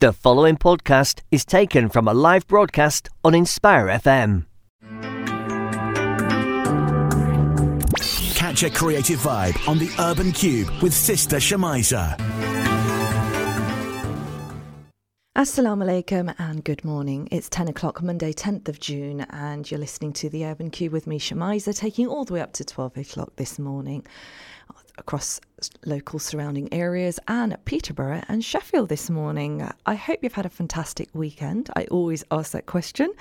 The following podcast is taken from a live broadcast on Inspire FM. Catch a creative vibe on the Urban Cube with Sister Shamiza. Assalamu alaikum and good morning. It's 10 o'clock, Monday, 10th of June, and you're listening to the Urban Cube with me, Shamiza, taking all the way up to 12 o'clock this morning across local surrounding areas and Peterborough and Sheffield this morning. I hope you've had a fantastic weekend. I always ask that question.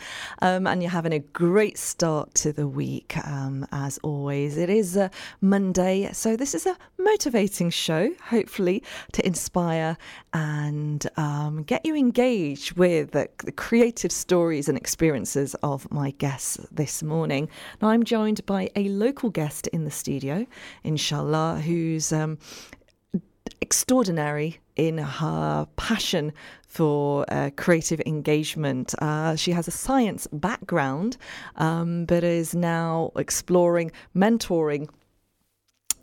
Um, and you're having a great start to the week, um, as always. It is a Monday, so this is a motivating show, hopefully, to inspire and um, get you engaged with the, the creative stories and experiences of my guests this morning. Now, I'm joined by a local guest in the studio, inshallah, who's um, extraordinary in her passion for uh, creative engagement. Uh, she has a science background, um, but is now exploring mentoring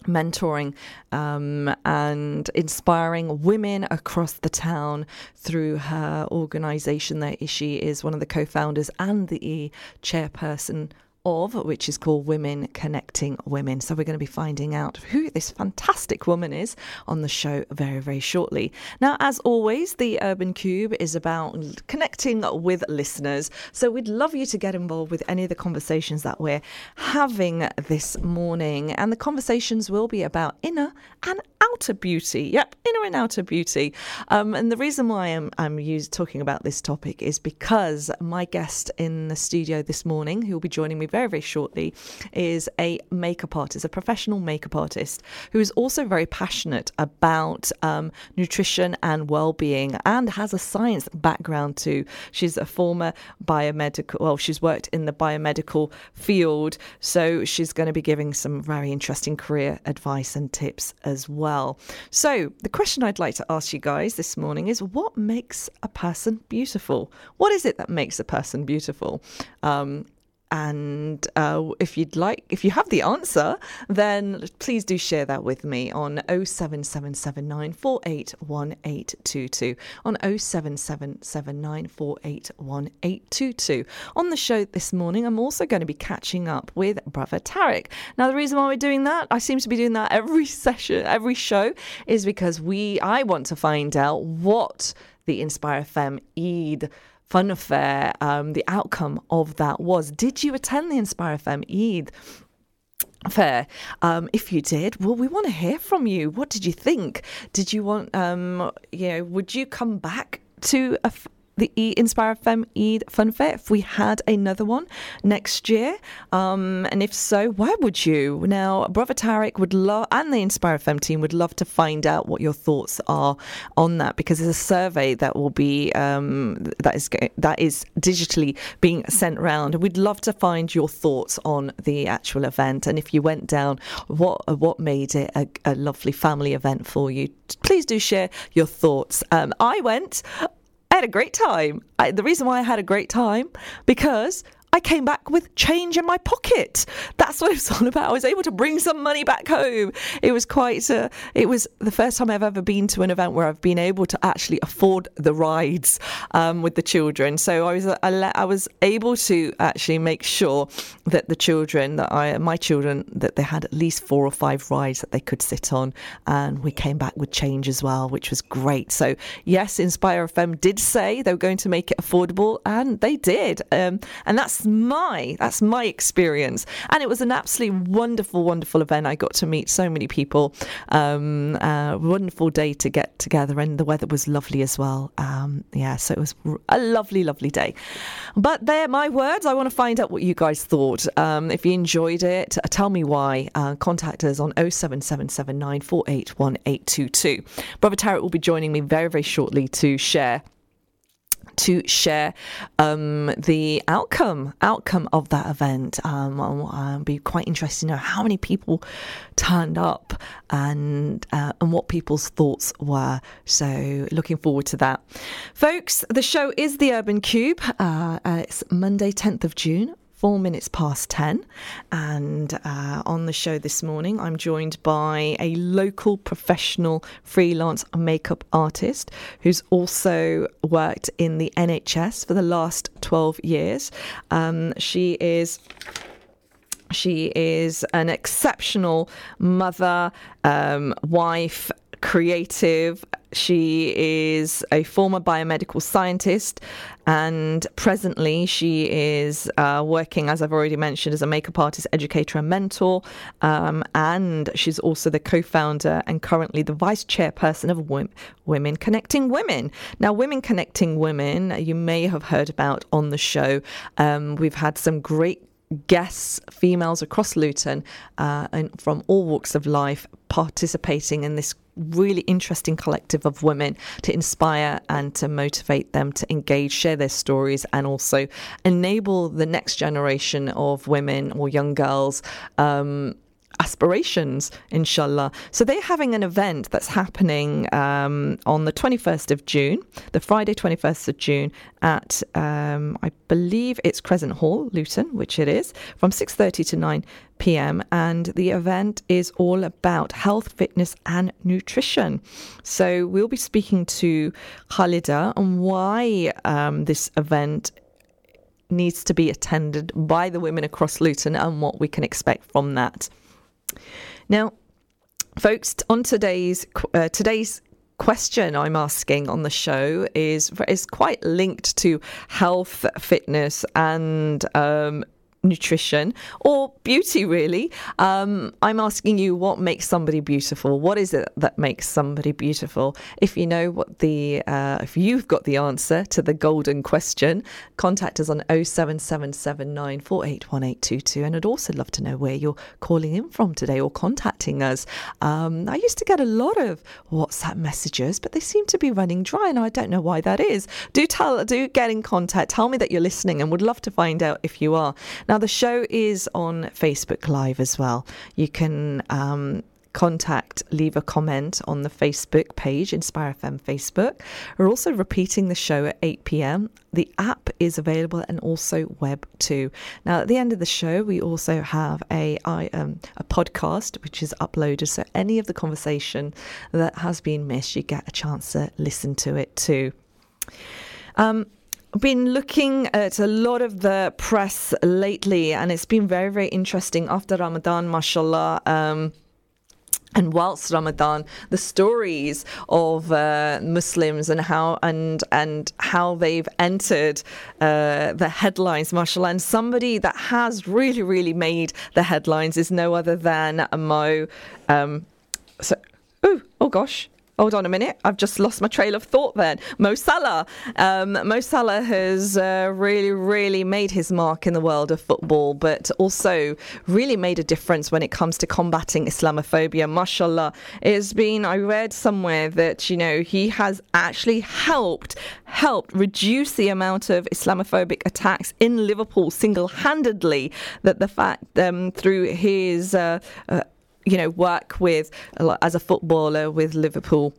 mentoring um, and inspiring women across the town through her organization that she is one of the co-founders and the chairperson of, which is called Women Connecting Women. So we're going to be finding out who this fantastic woman is on the show very, very shortly. Now, as always, the Urban Cube is about connecting with listeners. So we'd love you to get involved with any of the conversations that we're having this morning. And the conversations will be about inner and outer beauty. Yep, inner and outer beauty. Um, and the reason why I'm, I'm talking about this topic is because my guest in the studio this morning, who will be joining me very, very shortly, is a makeup artist, a professional makeup artist who is also very passionate about um, nutrition and well-being and has a science background too. She's a former biomedical, well, she's worked in the biomedical field, so she's going to be giving some very interesting career advice and tips as well. So, the question I'd like to ask you guys this morning is what makes a person beautiful? What is it that makes a person beautiful? Um, and uh, if you'd like, if you have the answer, then please do share that with me on 07779 on 07779 On the show this morning, I'm also going to be catching up with Brother Tarek. Now, the reason why we're doing that, I seem to be doing that every session, every show, is because we, I want to find out what the Inspire FM Eid fun affair, um, the outcome of that was. Did you attend the Inspire FM Eid? Fair. Um, if you did, well, we want to hear from you. What did you think? Did you want, um, you know, would you come back to a, the E Inspire FM Eid Fun Fair if we had another one next year? Um, and if so, why would you? Now, Brother Tarek would love, and the Inspire FM team would love to find out what your thoughts are on that because there's a survey that will be um, that is that is digitally being sent around. We'd love to find your thoughts on the actual event and if you went down, what what made it a, a lovely family event for you? Please do share your thoughts. Um, I went. I had a great time. I, the reason why I had a great time because I came back with change in my pocket. That's what it was all about. I was able to bring some money back home. It was quite, uh, it was the first time I've ever been to an event where I've been able to actually afford the rides um, with the children. So I was, I, I was able to actually make sure that the children, that I, my children, that they had at least four or five rides that they could sit on. And we came back with change as well, which was great. So yes, Inspire FM did say they were going to make it affordable and they did. Um, and that's my that's my experience, and it was an absolutely wonderful, wonderful event. I got to meet so many people. Um, uh, wonderful day to get together, and the weather was lovely as well. Um, yeah, so it was a lovely, lovely day. But they're my words. I want to find out what you guys thought. Um, if you enjoyed it, uh, tell me why. Uh, contact us on 07779 Brother Tarek will be joining me very, very shortly to share to share um, the outcome outcome of that event. Um, I'll, be quite interested to know how many people turned up and uh, and what people's thoughts were. So looking forward to that, folks. The show is the Urban Cube. Uh, uh, it's Monday, tenth of June. Four minutes past 10. And uh, on the show this morning, I'm joined by a local professional freelance makeup artist who's also worked in the NHS for the last 12 years. Um, she is. She is an exceptional mother, um, wife, creative. She is a former biomedical scientist, and presently she is uh, working, as I've already mentioned, as a makeup artist, educator, and mentor. Um, and she's also the co founder and currently the vice chairperson of Women Connecting Women. Now, Women Connecting Women, you may have heard about on the show. Um, we've had some great guests, females across Luton, uh, and from all walks of life, participating in this really interesting collective of women to inspire and to motivate them to engage, share their stories, and also enable the next generation of women or young girls. Um, aspirations, inshallah. So they're having an event that's happening um, on the 21st of June, the Friday 21st of June at, um, I believe it's Crescent Hall, Luton, which it is, from 6.30 to 9 p.m. And the event is all about health, fitness and nutrition. So we'll be speaking to Khalida on why um, this event needs to be attended by the women across Luton and what we can expect from that. Now, folks, on today's uh, today's question I'm asking on the show is is quite linked to health, fitness, and um, nutrition or beauty, really. Um, I'm asking you what makes somebody beautiful. What is it that makes somebody beautiful? If you know what the, uh, if you've got the answer to the golden question, contact us on 07779481822. And I'd also love to know where you're calling in from today or contacting us. Um, I used to get a lot of WhatsApp messages, but they seem to be running dry, and I don't know why that is. Do tell, do get in contact. Tell me that you're listening, and would love to find out if you are. Now, now, the show is on Facebook Live as well. You can um, contact, leave a comment on the Facebook page, Inspire FM Facebook. We're also repeating the show at 8 pm. The app is available and also web too. Now, at the end of the show, we also have a, um, a podcast which is uploaded. So, any of the conversation that has been missed, you get a chance to listen to it too. Um, been looking at a lot of the press lately, and it's been very, very interesting after Ramadan, mashallah. Um, and whilst Ramadan, the stories of uh, Muslims and how and and how they've entered uh, the headlines, mashallah. And somebody that has really, really made the headlines is no other than Mo. Um, so, oh, oh gosh, Hold on a minute. I've just lost my trail of thought then. Mo Salah. Um, Mo Salah has uh, really, really made his mark in the world of football, but also really made a difference when it comes to combating Islamophobia. Mashallah. It has been, I read somewhere that, you know, he has actually helped, helped reduce the amount of Islamophobic attacks in Liverpool single handedly. That the fact um, through his uh, uh, you know, work with as a footballer with Liverpool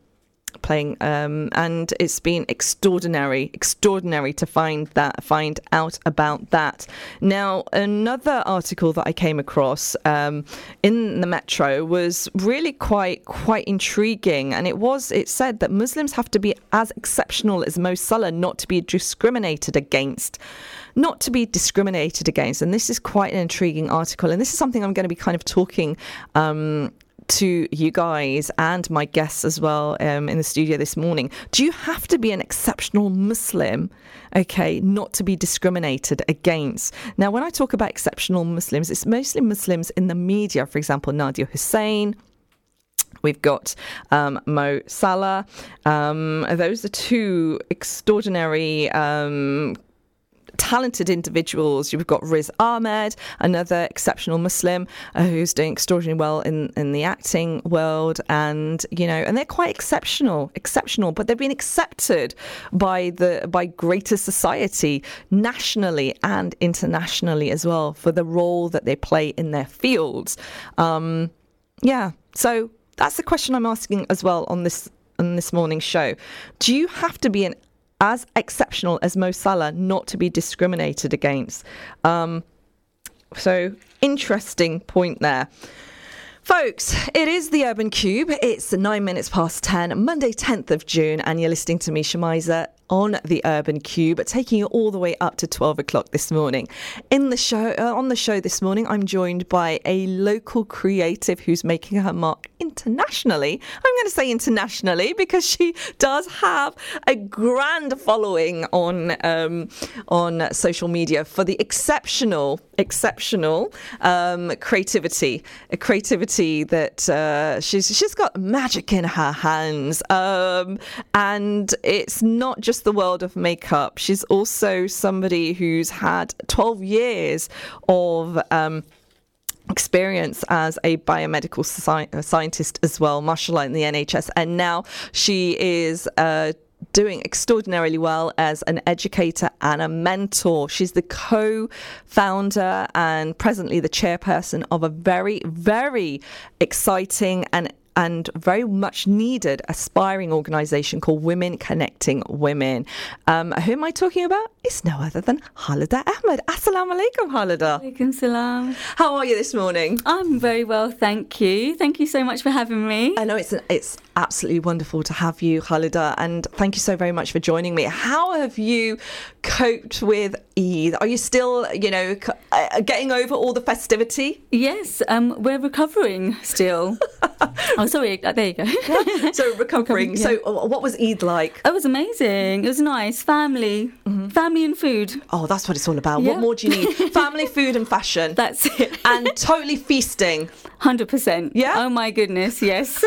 playing um, and it's been extraordinary extraordinary to find that find out about that now another article that i came across um, in the metro was really quite quite intriguing and it was it said that muslims have to be as exceptional as mo salah not to be discriminated against not to be discriminated against. And this is quite an intriguing article. And this is something I'm going to be kind of talking um, to you guys and my guests as well um, in the studio this morning. Do you have to be an exceptional Muslim, okay, not to be discriminated against? Now, when I talk about exceptional Muslims, it's mostly Muslims in the media, for example, Nadiya Hussain. We've got um, Mo Salah. Um, those are two extraordinary um, talented individuals. You've got Riz Ahmed, another exceptional Muslim uh, who's doing extraordinarily well in, in the acting world, and you know, and they're quite exceptional, exceptional, but they've been accepted by the by greater society nationally and internationally as well for the role that they play in their fields. Um, yeah, so that's the question I'm asking as well on this on this morning's show. Do you have to be an as exceptional as Mo Salah not to be discriminated against. Um, So, interesting point there. Folks, it is the Urban Cube. It's nine minutes past 10, Monday, 10th of June, and you're listening to me, Shamiza, on the Urban Cube, taking you all the way up to 12 o'clock this morning. In the show, uh, on the show this morning, I'm joined by a local creative who's making her mark internationally. I'm going to say internationally because she does have a grand following on um, on social media for the exceptional, exceptional um, creativity, a creativity that uh, she's she's got magic in her hands, um, and it's not just the world of makeup. She's also somebody who's had 12 years of. Um, experience as a biomedical sci- scientist as well, mashallah, in the NHS. And now she is uh, doing extraordinarily well as an educator and a mentor. She's the co founder and presently the chairperson of a very, very exciting and and very much needed aspiring organisation called Women Connecting Women. Um, who am I talking about? It's no other than Halida Ahmed. Assalamu alaikum, Halida. Alaikum salam. How are you this morning? I'm very well, thank you. Thank you so much for having me. I know it's an, it's absolutely wonderful to have you, Khalida, and thank you so very much for joining me. How have you coped with Eid? Are you still, you know, uh, getting over all the festivity? Yes, um, we're recovering still. oh, sorry, uh, there you go. so recovering. recovering yeah. So, uh, what was Eid like? It was amazing. It was nice. Family, mm-hmm. family and food. Oh, that's what it's all about. Yeah. What more do you need? family, food, and fashion. That's it. and totally feasting. Hundred percent. Yeah. Oh my goodness. Yes.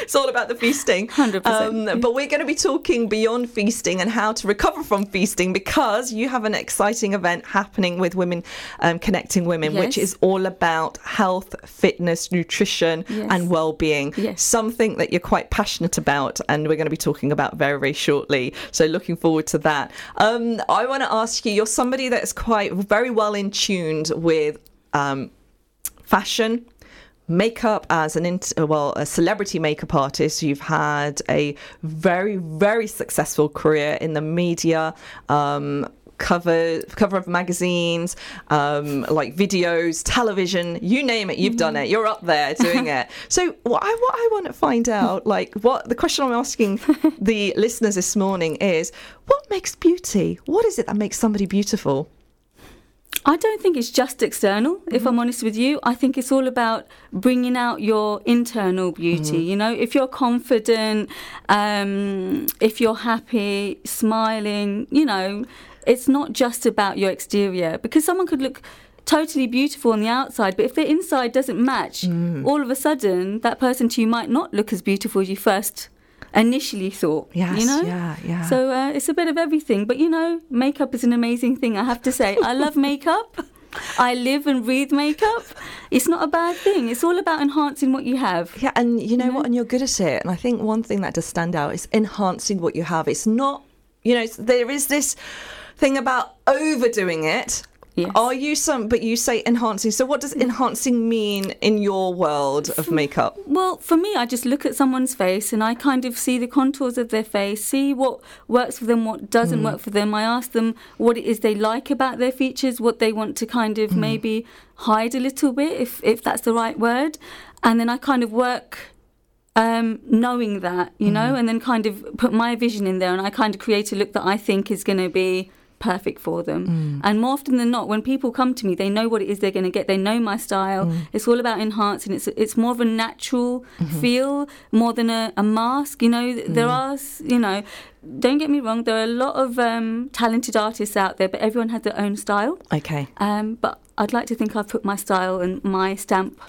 it's all about the feasting. 100%. Um, but we're going to be talking beyond feasting and how to recover from feasting because you have an exciting event happening with Women um, Connecting Women, yes. which is all about health, fitness, nutrition, yes. and well being. Yes. Something that you're quite passionate about, and we're going to be talking about very, very shortly. So, looking forward to that. Um, I want to ask you you're somebody that is quite very well in tuned with. Um, fashion, makeup as an well a celebrity makeup artist you've had a very very successful career in the media um, cover cover of magazines um, like videos television you name it you've done it. You're up there doing it. So what I, what I want to find out like what the question I'm asking the listeners this morning is what makes beauty? What is it that makes somebody beautiful I don't think it's just external, mm-hmm. if I'm honest with you. I think it's all about bringing out your internal beauty. Mm-hmm. You know, if you're confident, um, if you're happy, smiling, you know, it's not just about your exterior because someone could look totally beautiful on the outside, but if their inside doesn't match, mm. all of a sudden that person to you might not look as beautiful as you first initially thought. Yes, you know? yeah, yeah. So uh, it's a bit of everything. But you know, makeup is an amazing thing. I have to say, I love makeup. I live and breathe makeup. It's not a bad thing. It's all about enhancing what you have. Yeah, and you know what? And you're good at it. And I think one thing that does stand out is enhancing what you have. It's not, you know, there is this thing about overdoing it Yes. Are you some, but you say enhancing. So, what does enhancing mean in your world of makeup? Well, for me, I just look at someone's face and I kind of see the contours of their face, see what works for them, what doesn't mm. work for them. I ask them what it is they like about their features, what they want to kind of mm. maybe hide a little bit, if, if that's the right word. And then I kind of work um, knowing that, you mm. know, and then kind of put my vision in there and I kind of create a look that I think is going to be perfect for them. Mm. And more often than not, when people come to me, they know what it is they're going to get. They know my style. Mm. It's all about enhancing. It's it's more of a natural mm-hmm. feel more than a, a mask. You know, mm. there are you know. Don't get me wrong. There are a lot of um, talented artists out there, but everyone has their own style. Okay. Um, but I'd like to think I've put my style and my stamp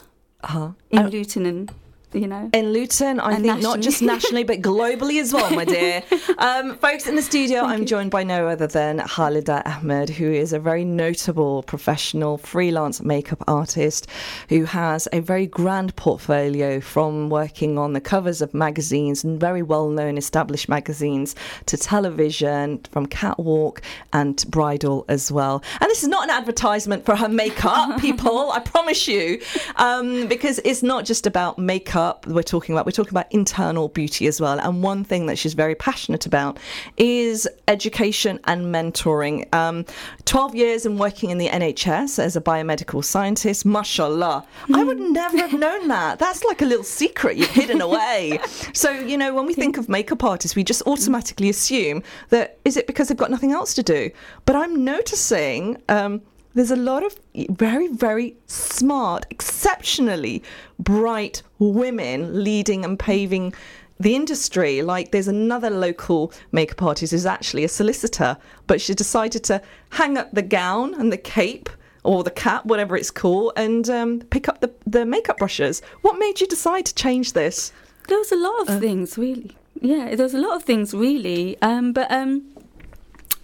uh-huh. in uh, Luton and you know. In Luton, I think nationally. not just nationally, but globally as well, my dear. Um, folks, in the studio, Thank I'm you. joined by no other than Halida Ahmed, who is a very notable professional freelance makeup artist who has a very grand portfolio from working on the covers of magazines and very well known established magazines to television, from Catwalk and Bridal as well. And this is not an advertisement for her makeup, people, I promise you, um, because it's not just about makeup makeup. We're talking about we're talking about internal beauty as well. And one thing that she's very passionate about is education and mentoring. Um, Twelve years and working in the NHS as a biomedical scientist. Mashallah, I would never have known that. That's like a little secret you've hidden away. So you know, when we think of makeup artists, we just automatically assume that is it because they've got nothing else to do. But I'm noticing. Um, there's a lot of very, very smart, exceptionally bright women leading and paving the industry. Like there's another local makeup artist who's actually a solicitor, but she decided to hang up the gown and the cape or the cap, whatever it's called, and um, pick up the, the makeup brushes. What made you decide to change this? There was a lot of things, really. Yeah, there was a lot of things, really. Um, but um,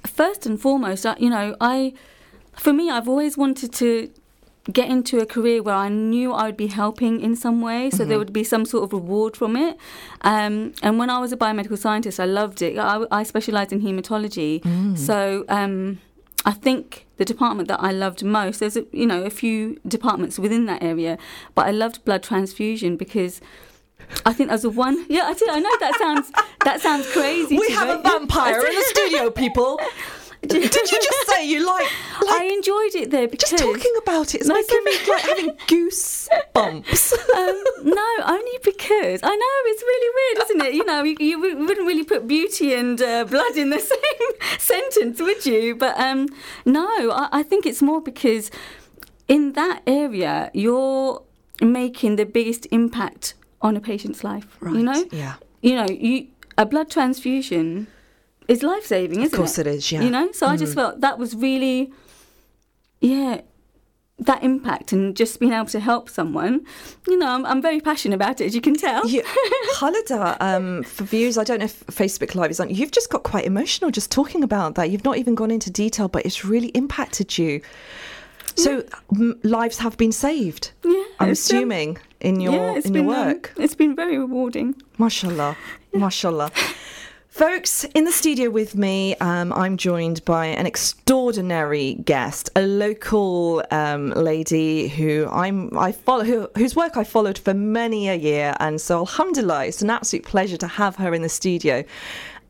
first and foremost, you know, I for me, I've always wanted to get into a career where I knew I would be helping in some way, so Mm-hmm. there would be some sort of reward from it. Um, and when I was a biomedical scientist, I loved it. I, I specialised in haematology, Mm. so um, I think the department that I loved most. There's a, you know a few departments within that area, but I loved blood transfusion because. I think as a one, yeah, I. I know that sounds that sounds crazy. We have a vampire in the studio, people. Did you just say you like, like I enjoyed it there because just talking about it is No, making me like having goosebumps. um, no, only because I know it's really weird, isn't it? You know, you, you wouldn't really put beauty and uh, blood in the same sentence, would you? But um, no, I, I think it's more because in that area you're making the biggest impact on a patient's life. Right. You know, Yeah. you know, you a blood transfusion is life saving, isn't it? Of course it is, yeah. You know, so I just felt that was really, yeah, that impact and just being able to help someone. You know, I'm, I'm very passionate about it, as you can tell. Yeah, Khalida, um, for viewers, I don't know if Facebook Live is on. You've just got quite emotional just talking about that. You've not even gone into detail, but it's really impacted you. So m- lives have been saved. Yeah, I'm um, assuming in your yeah, in your been, um, work. it's been very rewarding. Mashallah. Mashallah. Folks, in the studio with me, um, I'm joined by an extraordinary guest, a local um, lady who I'm I follow, who, whose work I followed for many a year, and so Alhamdulillah, it's an absolute pleasure to have her in the studio.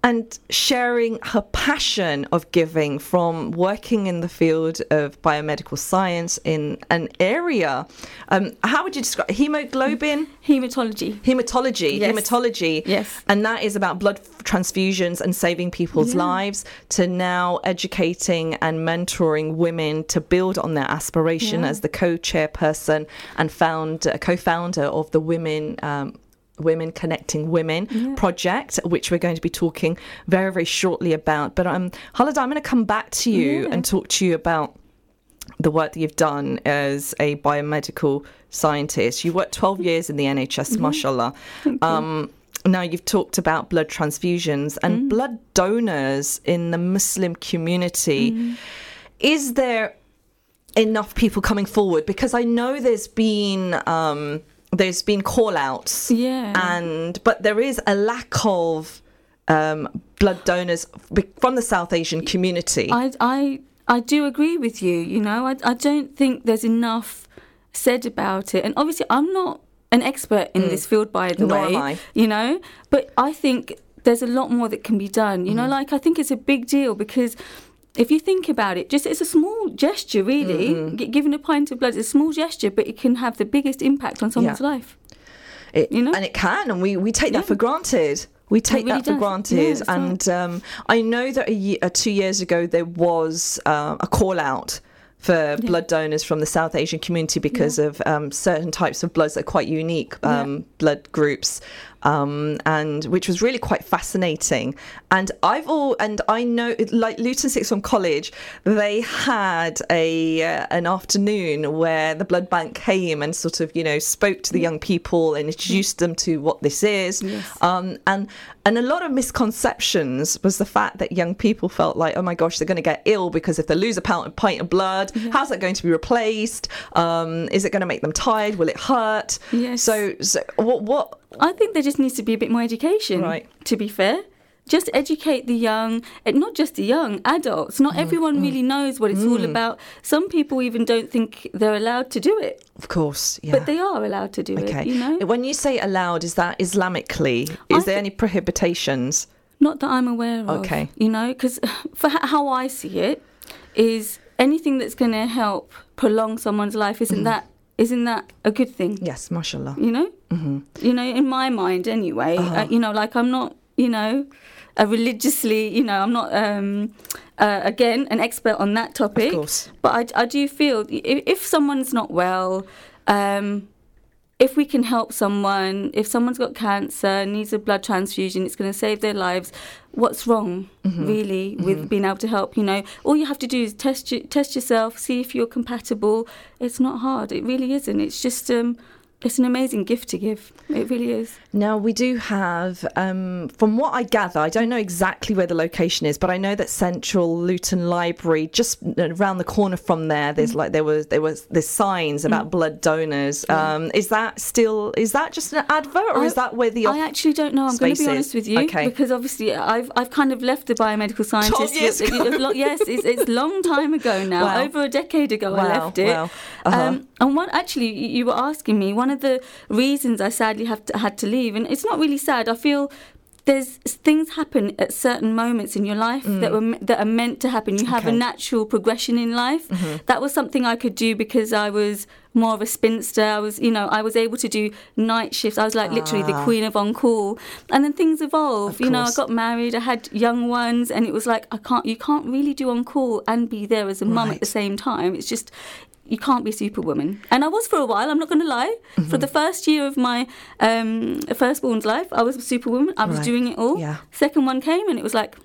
And sharing her passion of giving from working in the field of biomedical science in an area. Um, how would you describe hemoglobin? Hematology. Hematology, Yes. hematology, Yes. and that is about blood transfusions and saving people's lives. To now educating and mentoring women to build on their aspiration Yeah. as the co-chairperson and found uh, co-founder of the Women. Um, Women Connecting Women project, which we're going to be talking very, very shortly about. But um, Halida, I'm going to come back to you Yeah. and talk to you about the work that you've done as a biomedical scientist. You worked 12 years in the NHS, mashallah. Um, now you've talked about blood transfusions and blood donors in the Muslim community. Is there enough people coming forward? Because I know there's been um, there's been call outs, Yeah. and but there is a lack of um, blood donors from the South Asian community. I, I, I do agree with you. You know, I, I don't think there's enough said about it. And obviously, I'm not an expert in this field, by the Mm. Nor way. am I. You know, but I think there's a lot more that can be done. You know, Mm. like I think it's a big deal because. If you think about it, just it's a small gesture, really. Mm-hmm. Giving a pint of blood is a small gesture, but it can have the biggest impact on someone's Yeah. life. It, You know? and it can, and we, we take that Yeah. for granted. We take really that for does. granted, Yeah, and um, I know that a ye- uh, two years ago there was uh, a call out for blood donors from the South Asian community because of um, certain types of bloods that are quite unique um, blood groups, um, and which was really quite fascinating. And I've all and I know like Luton Sixth Form College, they had a uh, an afternoon where the blood bank came and sort of you know spoke to the young people and introduced them to what this is. Um, and and a lot of misconceptions was the fact that young people felt like, oh my gosh, they're going to get ill because if they lose a pound, pint of blood, how's that going to be replaced? Um, is it going to make them tired? Will it hurt? Yes. So, so what? What? I think there just needs to be a bit more education. Right. To be fair, just educate the young, and not just the young, adults. Not mm, everyone mm. really knows what it's all mm. about. Some people even don't think they're allowed to do it, Of course, yeah. but they are allowed to do okay. it. You know, When you say allowed, is that Islamically? Is I there any prohibitations? not that I'm aware of. Okay. you know, because for how I see it, is anything that's going to help prolong someone's life isn't that isn't that a good thing? Yes, mashallah. you know you know in my mind anyway uh, you know like i'm not you know a religiously you know i'm not um uh, again an expert on that topic course. but I, I do feel if, if someone's not well um if we can help someone, if someone's got cancer, needs a blood transfusion, it's going to save their lives. What's wrong, really, with being able to help? You know, all you have to do is test test yourself, see if you're compatible. It's not hard. It really isn't. It's just um, it's an amazing gift to give. It really is. Now we do have, um, from what I gather, I don't know exactly where the location is, but I know that Central Luton Library, just around the corner from there, Mm. there's like there was there was there's signs about blood donors. Um, is that still is that just an advert, or is that where the I actually don't know. I'm going to be honest with you Okay. because obviously I've I've kind of left the biomedical scientist. yes, it's it's long time ago now. Wow. Over a decade ago, I left it. wow. Uh-huh. Um, and one actually, you you were asking me one of the reasons I sadly have to, had to leave, and it's not really sad. I feel. There's things happen at certain moments in your life that were that are meant to happen. You have a Mm. Natural progression in life. That was something I could do because I was more of a spinster. I was, you know, I was able to do night shifts. I was like literally the queen of on call. And then things evolve. Of You know, I got married. I had young ones, and it was like I can't. You can't really do on call and be there as a mum at the same time. It's just. You can't be superwoman, and I was for a while. I'm not going to lie. Mm-hmm. For the first year of my um, firstborn's life, I was a superwoman. I was Right. doing it all. Yeah. Second one came, and it was like,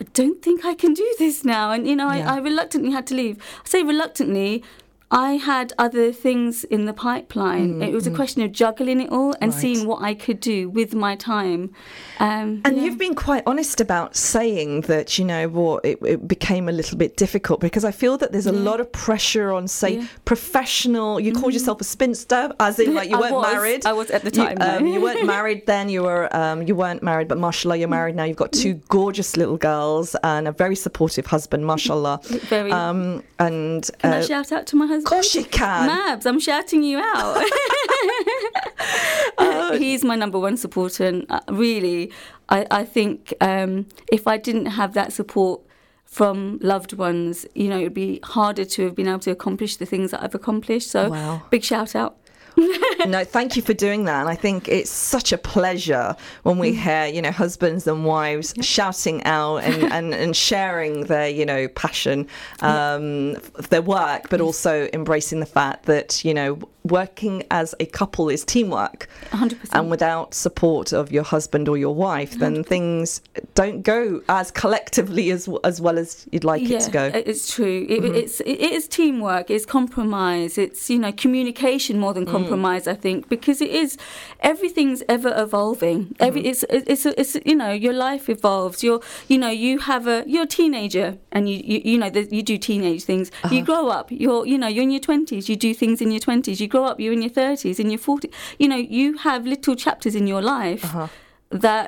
I don't think I can do this now. And, you know, Yeah. I, I reluctantly had to leave. I say reluctantly, I had other things in the pipeline. It was a question of juggling it all and Mm, Right. seeing what I could do with my time. Um, And yeah. you've been quite honest about saying that, you know, what it, it became a little bit difficult because I feel that there's a lot of pressure on, say, Yeah. Mm-hmm. professional. You called yourself a spinster, as in like you weren't was. married. I was at the You, time, um, you weren't married then. You were um, you weren't married, but mashallah, you're married now. You've got two gorgeous little girls and a very supportive husband, mashallah. Very. Um, and Can I uh, shout out to my husband? Course you can. Mabs, I'm shouting you out. He's my number one supporter. And uh, really, I, I think um, if I didn't have that support from loved ones, you know, it would be harder to have been able to accomplish the things that I've accomplished. So, Wow. big shout out. no, thank you for doing that. And I think it's such a pleasure when Mm. we hear, you know, husbands and wives shouting out and, and, and sharing their, you know, passion um, their work, but also embracing the fact that, you know, working as a couple is teamwork. 100%. And without support of your husband or your wife, then things don't go as collectively as as well as you'd like it to go. It- It's true. It, It's it is teamwork. It's compromise. It's you know communication more Mm. than compromise. I think because it is everything's ever evolving. Every Mm-hmm. it's it's it's you know your life evolves. You're you know you have a you're a teenager and you you, you know that you do teenage things. Uh-huh. You grow up. You're you know you're in your twenties. You do things in your twenties. You grow up. You're in your thirties. In your forties. You know you have little chapters in your life that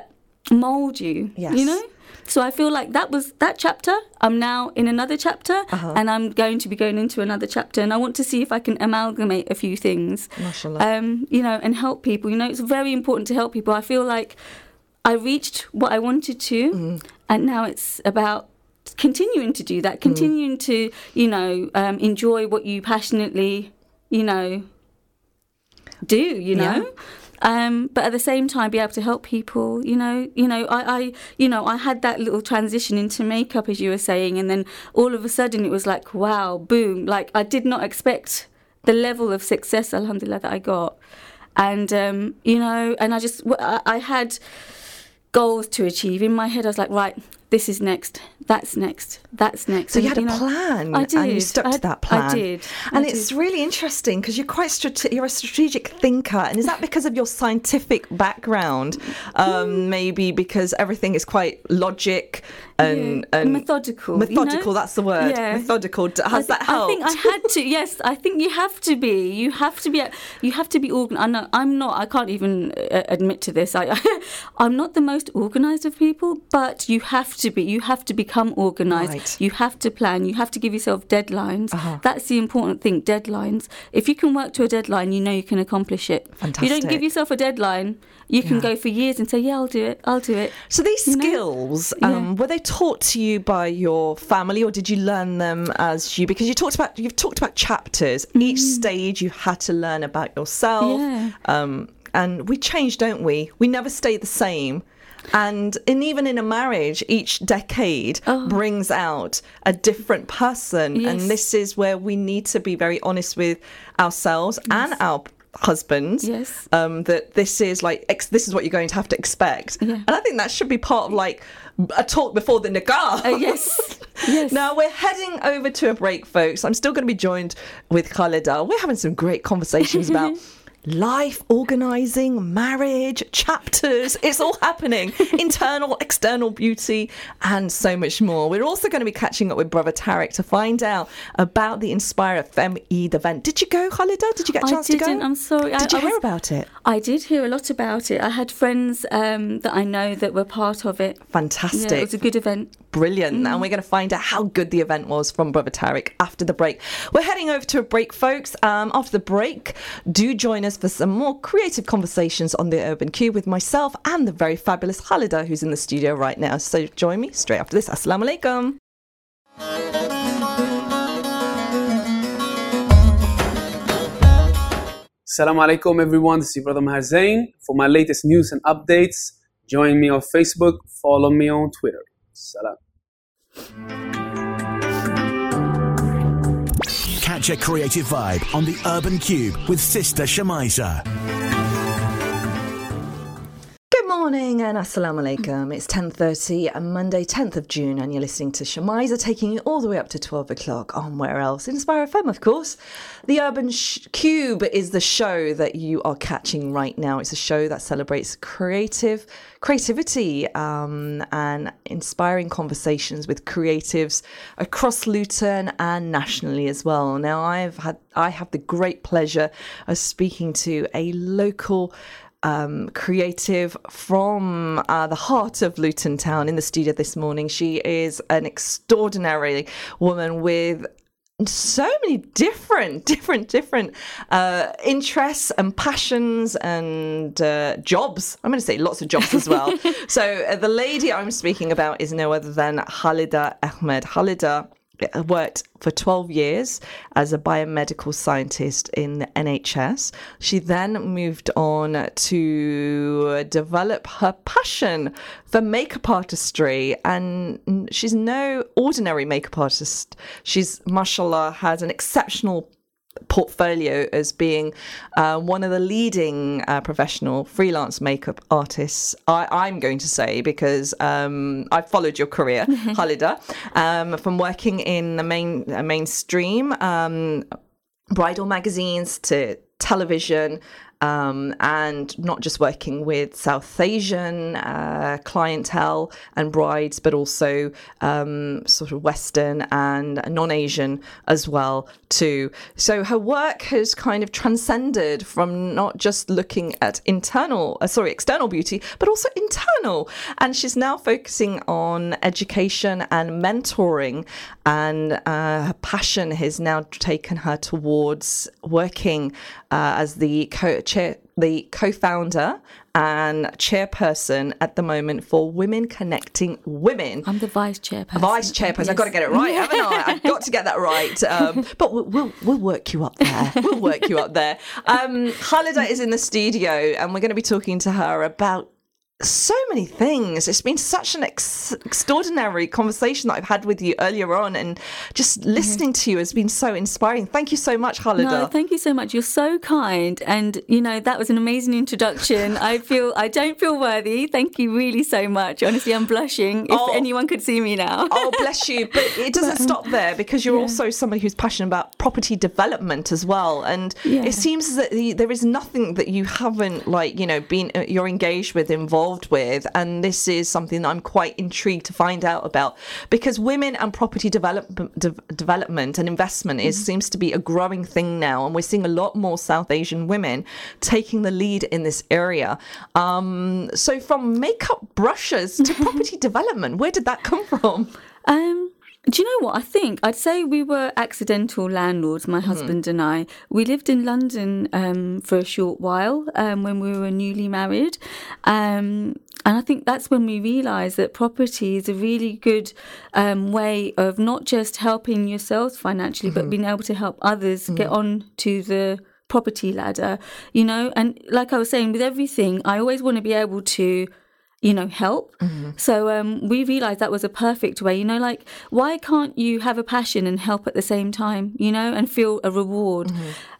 mold you. Uh-huh. Yes. You know. So I feel like that was that chapter. I'm now in another chapter, Uh-huh. and I'm going to be going into another chapter. And I want to see if I can amalgamate a few things, um, you know, and help people. You know, it's very important to help people. I feel like I reached what I wanted to, Mm-hmm. and now it's about continuing to do Mm. that, continuing to, you know, um, enjoy what you passionately, you know, do. You Yeah. know. Um, but at the same time, be able to help people. You know, you know, I, I, you know, I had that little transition into makeup, as you were saying, and then all of a sudden it was like, wow, boom! Like I did not expect the level of success, alhamdulillah, that I got, and um, you know, and I just, I, I had goals to achieve in my head. I was like, right, this is next, that's next, that's next. So you And, had a know, plan, I did. and you stuck I- to that plan. I did. and I it's did. really interesting because you're quite strate- you're a strategic thinker, and is that because of your scientific background? Um, maybe because everything is quite logic and, Yeah, and methodical. you Methodical, know? that's the word. Yeah. Methodical. I Has thi- that helped? I think I had to. Yes, I think you have to be. You have to be. You have to be organized. I know. I'm not. I can't even uh, admit to this. I, I'm not the most organized of people, but you have to be. You have to become organized. Right. You have to plan. You have to give yourself deadlines. Uh-huh. That's the important thing. Deadlines. If you can work to a deadline, you know you can accomplish it. If you don't give yourself a deadline, you can go for years and say, "Yeah, I'll do it. I'll do it." So these you skills, Yeah. um, were they taught to you by your family, or did you learn them as you? Because you talked about you've talked about chapters. Each stage you had to learn about yourself. Mm. Yeah. Um, and we change, don't we? We never stay the same. And and even in a marriage, each decade Oh. brings out a different person. Yes. And this is where we need to be very honest with ourselves and our husbands Yes. um, that this is like ex- this is what you're going to have to expect Yeah. and i think that should be part of like a talk before the nikah Uh, yes. Yes. now we're heading over to a break folks i'm still going to be joined with khalida we're having some great conversations about life organizing marriage chapters it's all happening internal external beauty and so much more we're also going to be catching up with brother tarek to find out about the inspire fm eid event did you go khalida did you get a chance to go I didn't. I'm sorry. I- did you I hear was- about it I did hear a lot about it. I had friends um, that I know that were part of it. fantastic Yeah, it was a good event. Brilliant. Mm. And we're going to find out how good the event was from Brother Tarek after the break. We're heading over to a break, folks. Um, after the break, do join us for some more creative conversations on the Urban Cube with myself and the very fabulous Khalida, who's in the studio right now. So join me straight after this. Assalamu alaikum. Assalamu alaikum everyone, this is brother Maher Zain. For my latest news and updates, join me on Facebook, follow me on Twitter. Salam. Catch a creative vibe on the Urban Cube with Sister Shamiza. Morning and assalamu alaikum. It's 10.30 and Monday 10th of June and you're listening to Shamiza taking you all the way up to 12 o'clock on where else? Inspire FM, of course. The Urban Sh- Cube is the show that you are catching right now. It's a show that celebrates creative creativity um, and inspiring conversations with creatives across Luton and nationally as well. Now, I've had I have the great pleasure of speaking to a local um, creative from uh, the heart of Luton Town in the studio this morning. She is an extraordinary woman with so many different, different, different uh, interests and passions and uh, jobs. I'm going to say lots of jobs as well. so uh, the lady I'm speaking about is no other than Halida Ahmed. Halida Uh, worked for 12 years as a biomedical scientist in the NHS. She then moved on to develop her passion for makeup artistry, and she's no ordinary makeup artist. She's, mashallah, has an exceptional portfolio as being uh, one of the leading uh, professional freelance makeup artists. I, I'm going to say because um, I've followed your career, Halida, um, from working in the main uh, mainstream um, bridal magazines to television. Um, and not just working with South Asian uh, clientele and brides, but also um, sort of Western and non-Asian as well too. So her work has kind of transcended from not just looking at internal, uh, sorry, external beauty, but also internal. And she's now focusing on education and mentoring, and uh, her passion has now taken her towards working uh, as the co- chair, the co-founder and chairperson at the moment for Women Connecting Women. I'm the vice chairperson. Vice chairperson. I've got to get it right, haven't I? I've got to get that right. Um, but we'll, we'll we'll work you up there. We'll work you up there. Um, Khalida is in the studio, and we're going to be talking to her about so many things. It's been such an ex- extraordinary conversation that I've had with you earlier on, and just listening to you has been so inspiring. Thank you so much, Khalida. No, thank you so much. You're so kind, and you know that was an amazing introduction. I feel I don't feel worthy. Thank you really so much. Honestly, I'm blushing. If Oh. anyone could see me now. oh, bless you. But it doesn't stop there because you're also somebody who's passionate about property development as well. And Yeah. it seems that the, there is nothing that you haven't, like, you know, been, uh, you're engaged with, involved with. And this is something that I'm quite intrigued to find out about because women and property development, de- development and investment is seems to be a growing thing now. And we're seeing a lot more South Asian women taking the lead in this area. Um, so from makeup brushes to property development, where did that come from? Um, do you know what? I think I'd say we were accidental landlords, my husband and I. We lived in London um, for a short while um, when we were newly married. Um, and I think that's when we realised that property is a really good um, way of not just helping yourselves financially, but being able to help others get on to the property ladder, you know. And like I was saying, with everything, I always want to be able to you know, help. So um, we realized that was a perfect way. You know, like why can't you have a passion and help at the same time? You know, and feel a reward.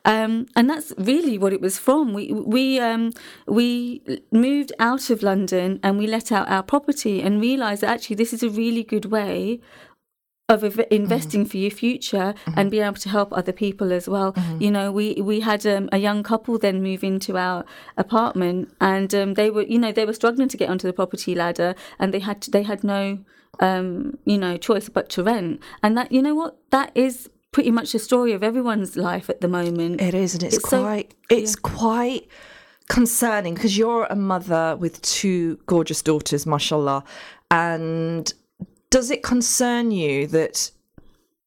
Um, and that's really what it was from. We we um, we moved out of London and we let out our property and realized that actually this is a really good way of inv- investing for your future and being able to help other people as well. You know, we we had um, a young couple then move into our apartment, and um, they were, you know, they were struggling to get onto the property ladder, and they had to, they had no, um, you know, choice but to rent. And that, you know, what that is pretty much the story of everyone's life at the moment. It is, and it's, It's so- quite it's quite concerning because you're a mother with two gorgeous daughters, mashallah. And does it concern you that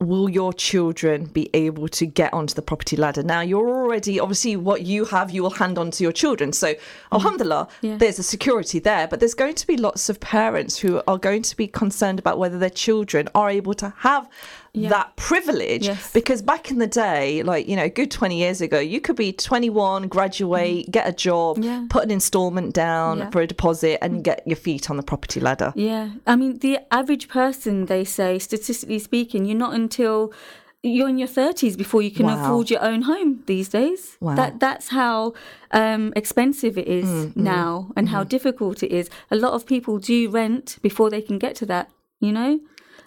will your children be able to get onto the property ladder? Now you're already obviously what you have, you will hand on to your children. So mm-hmm. alhamdulillah, Yeah. there's a security there, but there's going to be lots of parents who are going to be concerned about whether their children are able to have that privilege Yes. because back in the day like you know a good 20 years ago you could be 21 graduate get a job Mm-hmm. Yeah. put an installment down Yeah. for a deposit and get your feet on the property ladder Yeah, I mean, the average person, they say, statistically speaking, you're not until you're in your 30s before you can Wow. afford your own home these days. Wow. That that's how um, expensive it is Mm, now, and how difficult it is. A lot of people do rent before they can get to that. You know,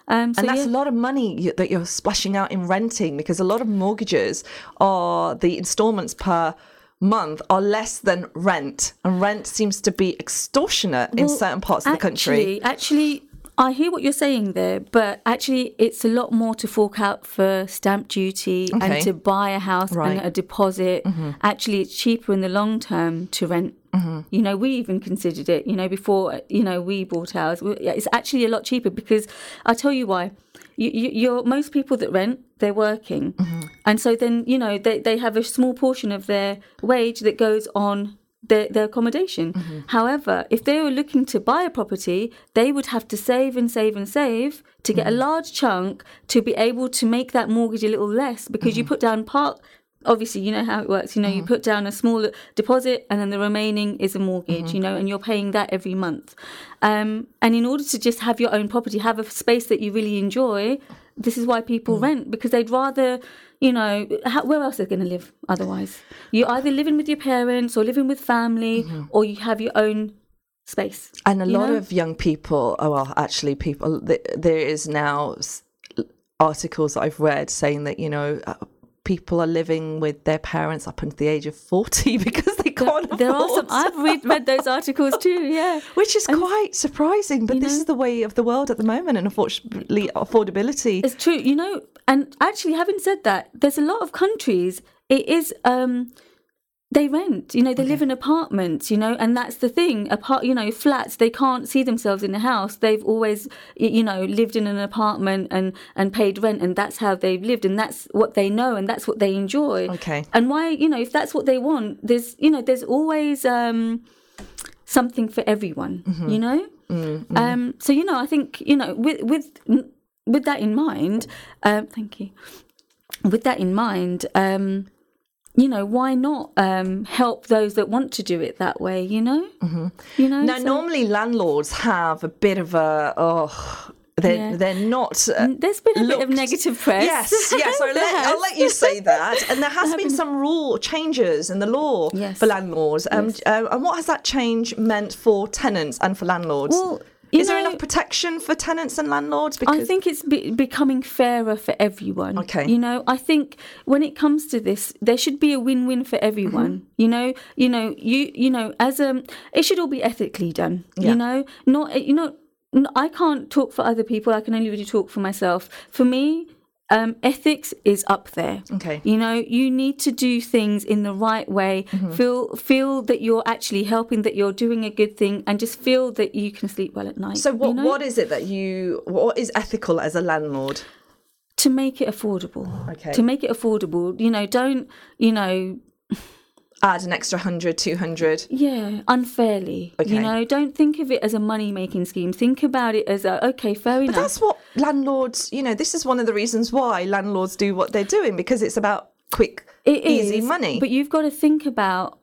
um, so and that's yeah. a lot of money that you're splashing out in renting because a lot of mortgages are the installments per month are less than rent and rent seems to be extortionate in certain parts of the country Actually, actually, I hear what you're saying there, but actually, it's a lot more to fork out for stamp duty Okay. and to buy a house Right. and a deposit. Mm-hmm. Actually, it's cheaper in the long term to rent. Mm-hmm. You know, we even considered it. You know, before you know we bought ours, it's actually a lot cheaper because I'll tell you why. You, you, you're most people that rent, they're working, mm-hmm. and so then you know they they have a small portion of their wage that goes on their, their accommodation. Mm-hmm. However, if they were looking to buy a property, they would have to save and save and save to get a mm-hmm. large chunk to be able to make that mortgage a little less because you mm-hmm. put down part. Obviously, you know how it works. You know, you put down a small deposit and then the remaining is a mortgage, you know, and you're paying that every month. Um, and in order to just have your own property, have a space that you really enjoy, this is why people rent because they'd rather you know how, where else are they going to live otherwise? You're either living with your parents or living with family or you have your own space And a lot know? of young people, oh well, actually, people, th- there is now s- articles that I've read saying that, you know, uh, people are living with their parents up until the age of 40 because they can't there are some i've read, read those articles too yeah Which is quite surprising, but this know- is the way of the world at the moment, and unfortunately, affordability. It's true, you know. And actually, having said that, there's a lot of countries. It is um, they rent. You know, they live in apartments. You know, and that's the thing. Apart, you know, flats. They can't see themselves in a house. They've always, you know, lived in an apartment and and paid rent, and that's how they've lived, and that's what they know, and that's what they enjoy. Okay. And why, you know, if that's what they want, there's, you know, there's always um, something for everyone. You know. Um, so you know, I think you know, with with with that in mind, um, thank you. With that in mind, um, you know, why not um, help those that want to do it that way? You know, mm-hmm. you know. Now, so- normally landlords have a bit of a oh. They're, Yeah. they're not. Uh, There's been a bit of negative press. Yes, yes. I'll let, I'll let you say that. And there has been some rule changes in the law Yes. for landlords. Um, Yes. uh, and what has that change meant for tenants and for landlords? Well, you Is there enough protection for tenants and landlords? Because... I think it's be- becoming fairer for everyone. Okay. You know, I think when it comes to this, there should be a win-win for everyone. Mm-hmm. You know, you know, you you know, as a, it should all be ethically done. Yeah. You know, not you know, I can't talk for other people. I can only really talk for myself. For me. Um, ethics is up there. Okay. You know, you need to do things in the right way. Mm-hmm. Feel feel that you're actually helping, that you're doing a good thing, and just feel that you can sleep well at night. so. What you know? what is it that you? What is ethical as a landlord? to make it affordable. Okay. To make it affordable, you know, don't, you know, Add an extra 100, 200. yeah, unfairly. Okay. You know, don't think of it as a money making scheme. Think about it as a, okay, fair But enough. that's what landlords. You know, this is one of the reasons why landlords do what they're doing because it's about quick, It easy is, money. But you've got to think about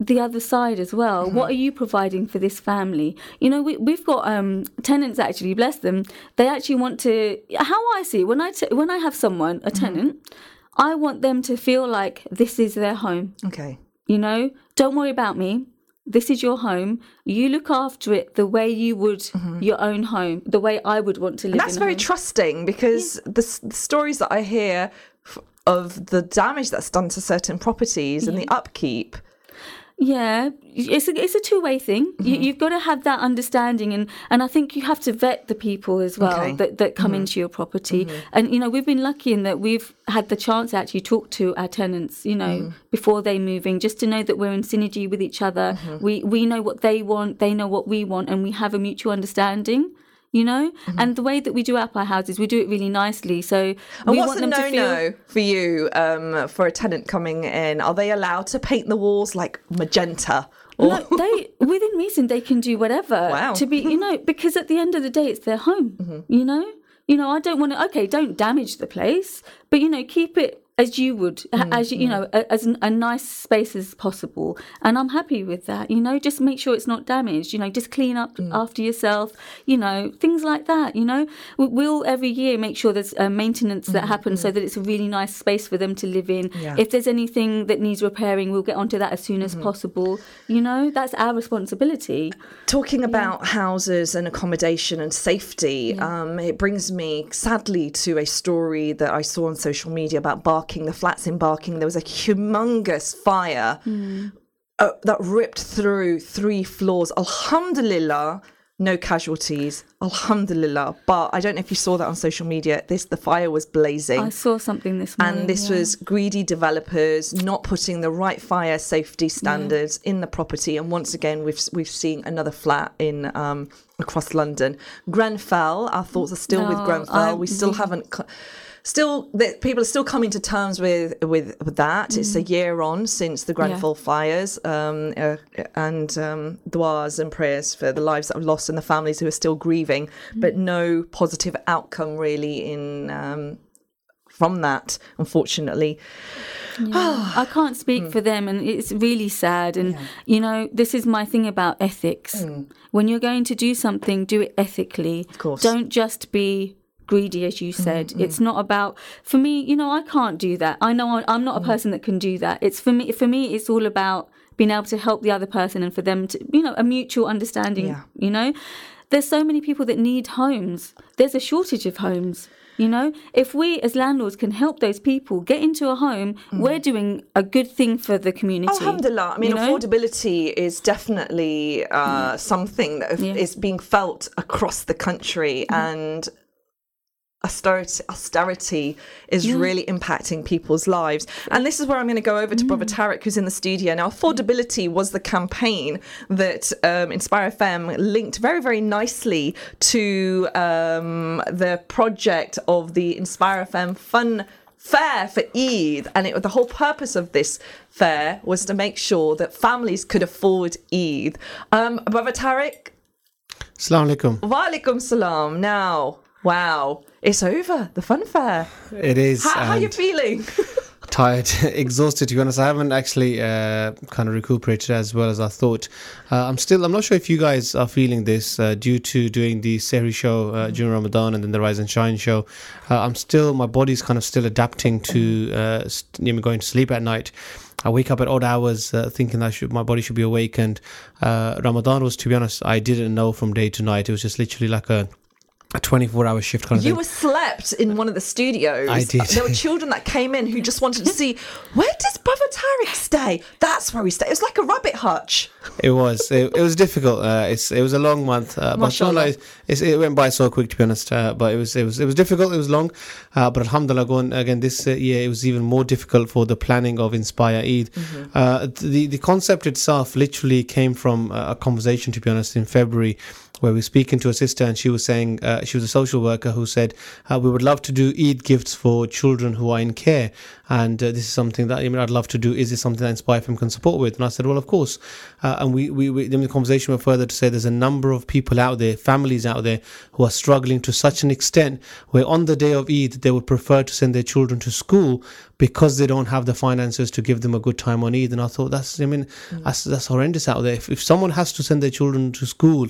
the other side as well. Mm-hmm. What are you providing for this family? You know, we, we've got um, tenants actually, bless them. They actually want to. How I see it, when I t- when I have someone, a Mm-hmm. tenant, I want them to feel like this is their home. okay. You know, don't worry about me. This is your home. You look after it the way you would your own home, the way I would want to live. Mm-hmm. That's very home. trusting because the, the stories that I hear of the damage that's done to certain properties and the upkeep. Yeah, it's a it's a two way thing. You, Mm-hmm. you've got to have that understanding, and and I think you have to vet the people as well Okay. Mm-hmm. that that come into your property. And you know, we've been lucky in that we've had the chance to actually talk to our tenants. You know, Mm-hmm. before they move in, just to know that we're in synergy with each other. Mm-hmm. We we know what they want, they know what we want, and we have a mutual understanding. You know, Mm-hmm. and the way that we do up our houses, we do it really nicely. So And we what's want a them no to feel. no for you um, for a tenant coming in? Are they allowed to paint the walls like magenta? Or No, they within reason they can do whatever Wow. to be you know because at the end of the day it's their home you know you know I don't want to okay don't damage the place but you know keep it as you would mm, as you, you know a, as a nice space as possible. And I'm happy with that you know just make sure it's not damaged you know just clean up mm. after yourself you know things like that you know. We- we'll every year make sure there's uh, maintenance that happens so that it's a really nice space for them to live in. Yeah. if there's anything that needs repairing we'll get onto that as soon as mm-hmm. possible you know. That's our responsibility. Talking about houses and accommodation and safety, um, it brings me sadly to a story that I saw on social media about Barking, the flats in Barking. There was a humongous fire uh, that ripped through three floors. Alhamdulillah, no casualties. Alhamdulillah. But I don't know if you saw that on social media. This the fire was blazing. I saw something this morning and this yeah. was greedy developers not putting the right fire safety standards in the property. And once again, we've we've seen another flat in um, across London, Grenfell. Our thoughts are still with Grenfell. I- we still haven't. c- Still, the, people are still coming to terms with with, with that. It's a year on since the Grenfell fires, um, uh, and um, duas and prayers for the lives that are lost and the families who are still grieving, but no positive outcome really in um, from that, unfortunately. I can't speak for them, and it's really sad. And you know, this is my thing about ethics. When you're going to do something, do it ethically. Of course. Don't just be greedy, as you said. Mm-hmm. It's not about. For me, you know, I can't do that. I know I- I'm not a mm-hmm. person that can do that. It's for me. For me, it's all about being able to help the other person and for them to, you know, a mutual understanding. Yeah. You know, there's so many people that need homes. There's a shortage of homes. You know, if we as landlords can help those people get into a home, mm-hmm. we're doing a good thing for the community. Alhamdulillah. I mean, you know? affordability is definitely uh, mm. something that Yeah. is being felt across the country, and austerity, austerity is really impacting people's lives. And this is where I'm going to go over to Brother Tarek, who's in the studio now. Affordability was the campaign that um, Inspire FM linked very, very nicely to um, the project of the Inspire FM Fun fair for Eid, and it, the whole purpose of this fair was to make sure that families could afford Eid. Um, Brother Tarek. Assalamu alaikum. wa alaikum salam. Now, wow, it's over, the fun fair. It is. How, how are you feeling? tired, exhausted. To be honest, I haven't actually uh, kind of recuperated as well as I thought. Uh, I'm still. I'm not sure if you guys are feeling this uh, due to doing the Sehri show uh, during Ramadan and then the Rise and Shine show. Uh, I'm still. My body's kind of still adapting to uh, st- going to sleep at night. I wake up at odd hours, uh, thinking that should, my body should be awake. And uh, Ramadan was, to be honest, I didn't know from day to night. It was just literally like a a 24 hour shift kind of You thing. were slept in one of the studios. I did. There were children that came in who just wanted to see where does Brother Tariq stay? That's where he stayed. It was like a rabbit hutch. It was. It, it was difficult. Uh, it's, it was a long month. Uh, but like it's, it went by so quick, to be honest. Uh, but it was it was it was difficult. It was long. Uh, but Alhamdulillah, going again this uh, year, it was even more difficult for the planning of Inspire Eid. Uh, the the concept itself literally came from a conversation, to be honest, in February. Where we were speaking to a sister, and she was saying uh, she was a social worker who said uh, we would love to do Eid gifts for children who are in care, and uh, this is something that I mean I'd love to do. Is this something that Inspire FM can support with? And I said, well, of course. Uh, and we, we, the conversation went further to say there's a number of people out there, families out there, who are struggling to such an extent where on the day of Eid they would prefer to send their children to school because they don't have the finances to give them a good time on Eid. And I thought that's I mean that's that's horrendous out there. If, if someone has to send their children to school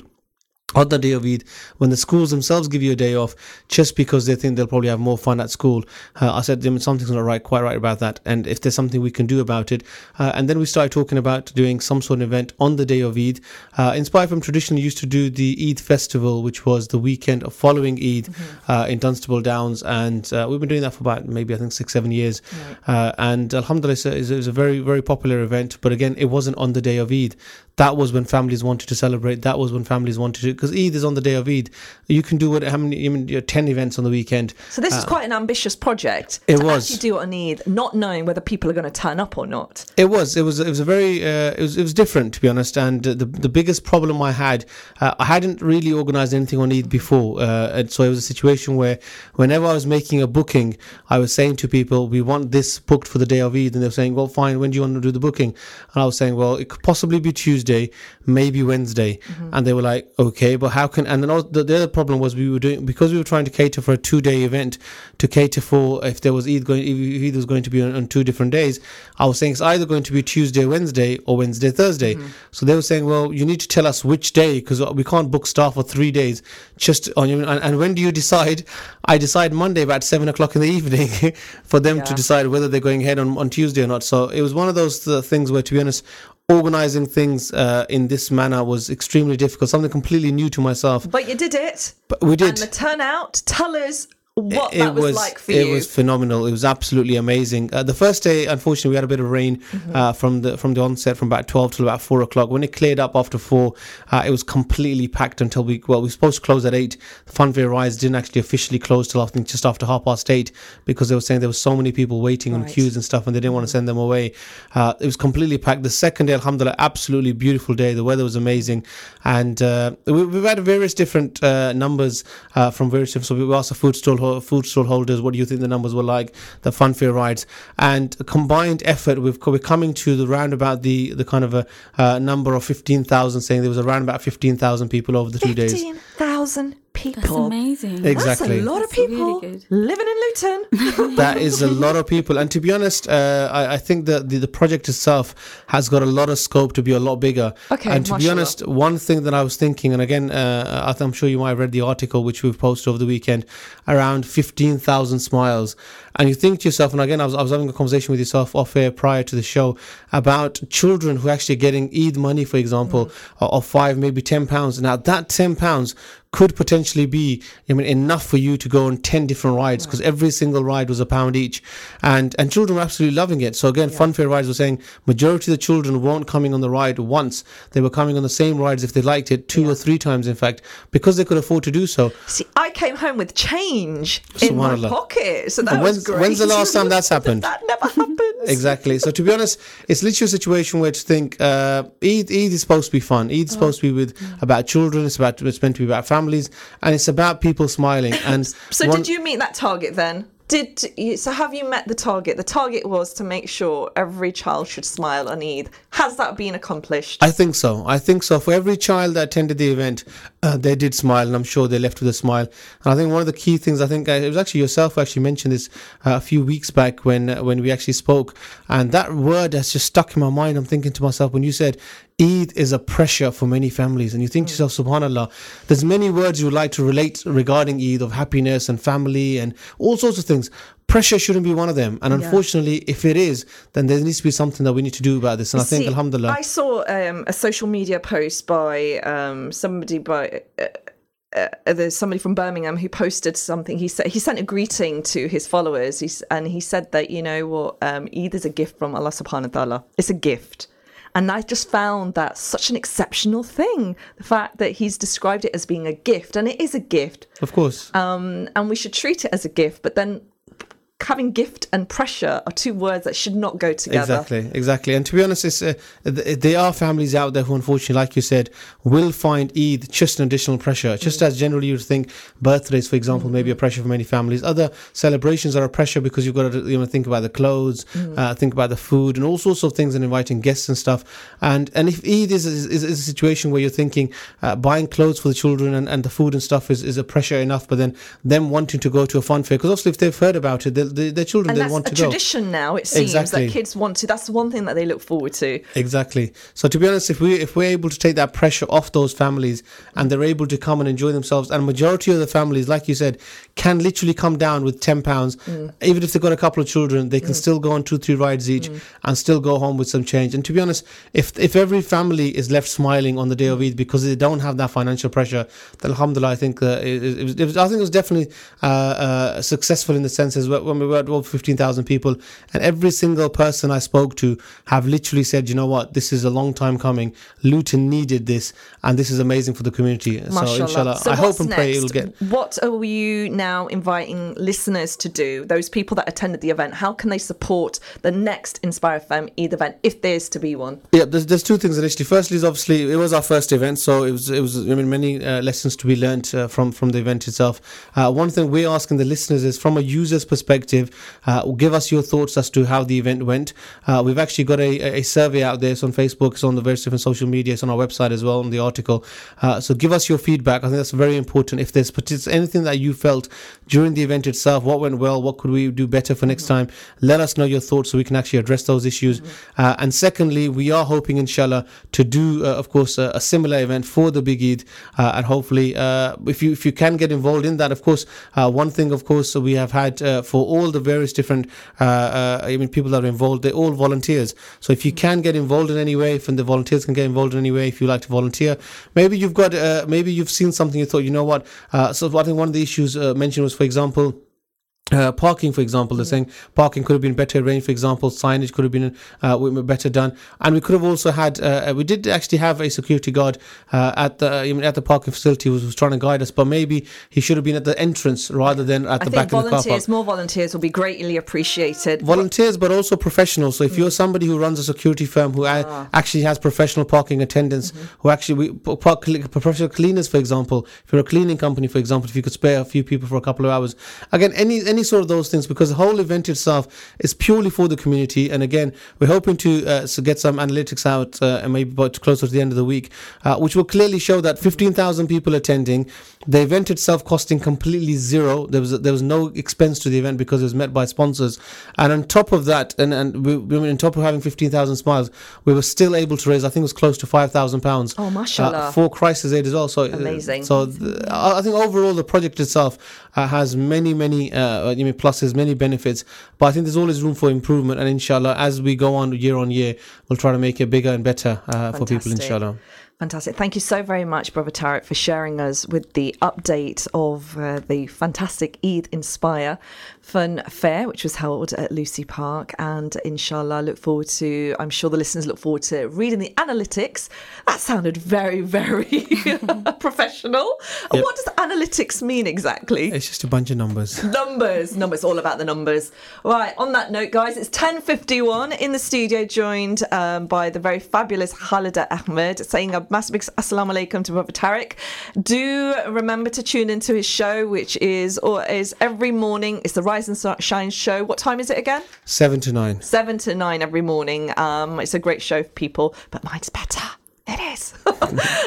on the day of Eid, when the schools themselves give you a day off, just because they think they'll probably have more fun at school, uh, I said "Then something's not right, quite right about that. And if there's something we can do about it, uh, and then we started talking about doing some sort of event on the day of Eid. Uh, Inspire FM traditionally used to do the Eid festival, which was the weekend of following Eid uh, in Dunstable Downs, and uh, we've been doing that for about maybe I think six, seven years. Uh, and Alhamdulillah, a, it's a- a very, very popular event. But again, it wasn't on the day of Eid. That was when families wanted to celebrate. That was when families wanted to, because Eid is on the day of Eid. You can do what, how many, even you know, 10 events on the weekend. So this is quite an ambitious project. Uh, it to was. actually do it on Eid, not knowing whether people are going to turn up or not. It was. It was. It was a very. Uh, it was. It was different, to be honest. And uh, the the biggest problem I had, uh, I hadn't really organised anything on Eid before, uh, and so it was a situation where, whenever I was making a booking, I was saying to people, "We want this booked for the day of Eid," and they were saying, "Well, fine. When do you want to do the booking?" And I was saying, "Well, it could possibly be Tuesday, maybe Wednesday," and they were like, "Okay, but how can?" And then also, the, the other problem was we were doing because we were trying to cater for a two day event, to cater for if there was either going, if Eid was going to be on, on two different days. I was saying it's either going to be Tuesday, Wednesday, or Wednesday, Thursday. So they were saying, well, you need to tell us which day because we can't book staff for three days. Just on your and, and when do you decide? I decide Monday about seven o'clock in the evening for them to decide whether they're going ahead on, on Tuesday or not. So it was one of those uh, things where, to be honest, organizing things uh, in this manner was extremely difficult. Something completely new to myself. But you did it. But we did. And the turnout, tell us what it that was, like for it you. was phenomenal. It was absolutely amazing. Uh, the first day, unfortunately, we had a bit of rain Mm-hmm. uh, from the from the onset, from about twelve till about four o'clock. When it cleared up after four, uh, it was completely packed until we well, we were supposed to close at eight. The Funfair Rise didn't actually officially close till I think just after half past eight because they were saying there were so many people waiting on queues and stuff, and they didn't want to send them away. Uh, it was completely packed. The second day, Alhamdulillah, absolutely beautiful day. The weather was amazing, and uh, we, we've had various different uh, numbers uh, from various different. So we asked the food stall food stall holders, what do you think the numbers were like? The funfair rides and a combined effort. we've, we're coming to the round about the the kind of a uh, number of fifteen thousand, saying there was around about fifteen thousand people over the two days. 15,000 people. That's amazing. Exactly. That's a lot of That's really people good. living in Luton. that is a lot of people and to be honest uh, I, I think that the, the project itself has got a lot of scope to be a lot bigger Okay, and to be mashallah. honest one thing that i was thinking and again uh, I th- i'm sure you might have read the article which we've posted over the weekend around 15000 smiles and you think to yourself and again I was, I was having a conversation with yourself off air prior to the show about children who are actually getting eid money for example Mm. of five maybe ten pounds now that ten pounds could potentially be I mean enough for you to go on 10 different rides because every single ride was a pound each. And and children were absolutely loving it. So again funfair rides were saying majority of the children weren't coming on the ride once. They were coming on the same rides if they liked it two or three times in fact because they could afford to do so. See, I came home with change in my pocket. So that And was when's- great. when's the last time that's happened? that never happens. exactly. So to be honest it's literally a situation where to think uh eid, eid is supposed to be fun. Eid is supposed to be with about children. It's about it's meant to be about families and it's about people smiling and So one- did you meet that target then? Did you, so? Have you met the target? The target was to make sure every child should smile on Eid. Has that been accomplished? I think so. I think so. For every child that attended the event, uh, they did smile, and I'm sure they left with a smile. And I think one of the key things, I think uh, it was actually yourself who actually mentioned this uh, a few weeks back when uh, when we actually spoke, and that word has just stuck in my mind. I'm thinking to myself when you said Eid is a pressure for many families, and you think to yourself, Subhanallah, there's many words you would like to relate regarding Eid of happiness and family and all sorts of things. Pressure shouldn't be one of them, and unfortunately, if it is, then there needs to be something that we need to do about this. And I think, See, Alhamdulillah, I saw um, a social media post by um, somebody by. Uh, uh, there's somebody from Birmingham who posted something. He said he sent a greeting to his followers, He's, and he said that you know what, um, Eid is a gift from Allah Subhanahu wa Taala. It's a gift, and I just found that such an exceptional thing. The fact that he's described it as being a gift, and it is a gift, of course. um, and we should treat it as a gift. But then, having gift and pressure are two words that should not go together. Exactly, exactly. And to be honest, it's, uh, th- there are families out there who, unfortunately, like you said, will find Eid just an additional pressure. Just Mm. as generally you would think birthdays, for example, may be a pressure for many families. Other celebrations are a pressure because you've got to you know think about the clothes, Mm. uh, think about the food, and all sorts of things, and inviting guests and stuff. And and if Eid is is, is a situation where you're thinking uh, buying clothes for the children and, and the food and stuff is, is a pressure enough, but then them wanting to go to a fun fair because obviously if they've heard about it, they, they, their children And they that's want a to go. tradition now. It seems Exactly. that kids want to. That's one thing that they look forward to. Exactly. So to be honest, if we if we're able to take that pressure off those families and they're able to come and enjoy themselves, and majority of the families, like you said, can literally come down with ten pounds, even if they've got a couple of children, they can still go on two three rides each and still go home with some change. And to be honest, if if every family is left smiling on the day of Eid because they don't have that financial pressure, then Alhamdulillah, I think uh, it, it, was, it was, I think it was definitely uh, uh, successful in the sense as well, when we were at over fifteen thousand people, and every single person I spoke to have literally said, you know what, this is a long time coming. Luton needed this, and this is amazing for the community. So inshallah, So I hope and pray it'll get. What are you now inviting listeners to do? Those people that attended the event, how can they support the next Inspire FM Eid event if there's to be one? Yeah, there's, there's two things initially. Firstly, is obviously it was our first event, so it was it was I mean many uh, lessons to be learned uh, from from the event itself. Uh, one thing we're asking the listeners is from a user's perspective, uh, give us your thoughts as to how the event went. Uh, we've actually got a, a survey out there. It's on Facebook, it's on the various different social media, it's on our website as well on the article. Uh, so give us your feedback. I think that's very important. If there's anything that you felt during the event itself, what went well, what could we do better for next time? Let us know your thoughts so we can actually address those issues. Uh, and secondly, we are hoping, inshallah, to do, uh, of course, a, a similar event for the Big Eid, uh, and hopefully, uh, if you if you can get involved in that, of course, uh, one thing, of course, we have had uh, for all the various different, uh, uh, I mean, people that are involved, they're all volunteers. So if you can get involved in any way, if the volunteers can get involved in any way, if you like to volunteer, maybe you've got, uh, maybe you've seen something you thought, you know what? Uh, so I think one of the issues uh, mentioned was, for example. Uh, parking, for example, they're saying parking could have been better arranged. For example, signage could have been uh, better done, and we could have also had. Uh, we did actually have a security guard uh, at the at the parking facility who was, was trying to guide us, but maybe he should have been at the entrance rather than at I the back of the car park. volunteers, more volunteers will be greatly appreciated. Volunteers, but also professionals. So if you're somebody who runs a security firm who a- actually has professional parking attendants, who actually we park professional cleaners, for example, if you're a cleaning company, for example, if you could spare a few people for a couple of hours, again, any any sort of those things, because the whole event itself is purely for the community. And again, we're hoping to uh, so get some analytics out, uh, and maybe about closer to the end of the week, uh, which will clearly show that 15,000 people attending, the event itself costing completely zero. There was there was no expense to the event because it was met by sponsors, and on top of that, and and we, we on top of having 15,000 smiles, we were still able to raise, I think it was close to 5,000 pounds. Oh, mashallah. for crisis aid as well. So uh, Amazing. So th- I I think overall the project itself uh, has many many uh, I mean pluses, many benefits, but I think there's always room for improvement. And inshallah, as we go on year on year, we'll try to make it bigger and better uh, for people. Inshallah. Fantastic. Thank you so very much, Brother Tarek, for sharing us with the update of uh, the fantastic Eid Inspire Fun Fair, which was held at Lucy Park. And inshallah, look forward to, I'm sure the listeners look forward to reading the analytics. That sounded very, very professional. What does analytics mean exactly? It's just a bunch of numbers. numbers numbers all about the numbers right on that note guys it's 10.51 in the studio joined um, by the very fabulous Khalida Ahmed saying a massive big assalamu alaikum to Brother Tariq. Do remember to tune into his show, which is or is every morning. It's the Rise and Shine show. What time is it again? Seven to nine. Seven to nine every morning. Um, it's a great show for people, but mine's better. It is. um,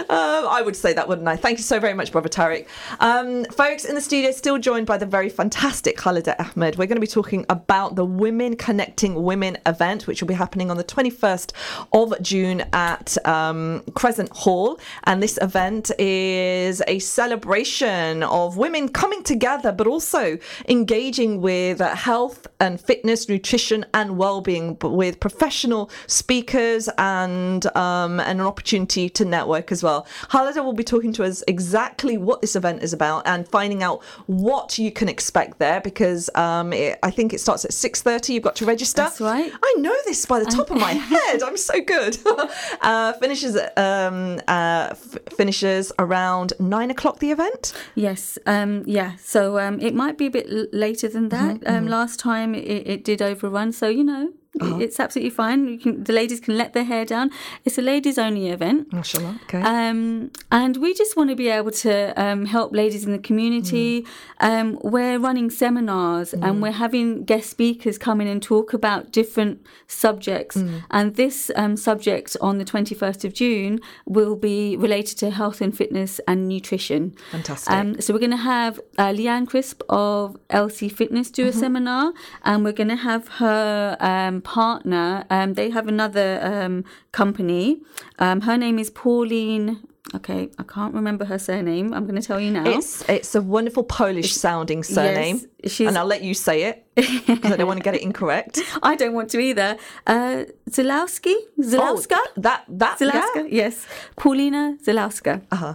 I would say that, wouldn't I? Thank you so very much, Brother Tariq. Um, folks in the studio, still joined by the very fantastic Khalida Ahmed. We're going to be talking about the Women Connecting Women event, which will be happening on the 21st of June at um, Crescent Hall. And this event is a celebration of women coming together, but also engaging with health and fitness, nutrition, and well-being, with professional speakers and um, and an opportunity opportunity to network as well. Khalida will be talking to us exactly what this event is about and finding out what you can expect there because um, it, I think it starts at 6.30. You've got to register. That's right. I know this by the top of my head. I'm so good. uh, finishes um, uh, f- finishes around 9 o'clock, the event? Yes. Um, yeah. So um, it might be a bit l- later than that. Mm-hmm, mm-hmm. Last time it, it did overrun. So, you know, uh-huh. It's absolutely fine. Can, the ladies can let their hair down. It's a ladies only event. Mashallah. Okay. Um, and we just want to be able to um, help ladies in the community. Mm. Um, we're running seminars mm. and we're having guest speakers come in and talk about different subjects. Mm. And this um, subject on the 21st of June will be related to health and fitness and nutrition. Fantastic. Um, so we're going to have uh, Leanne Crisp of LC Fitness do mm-hmm. a seminar and we're going to have her um, partner, um, they have another um, company. Um, her name is Pauline. Okay, I can't remember her surname. I'm going to tell you now. It's it's a wonderful Polish sounding surname, yes, and I'll let you say it because I don't want to get it incorrect. I don't want to either. Uh, Zalowski, Zalowska. Oh, that that Zalowska. Yeah. Yes, Paulina Zalowska. Uh huh.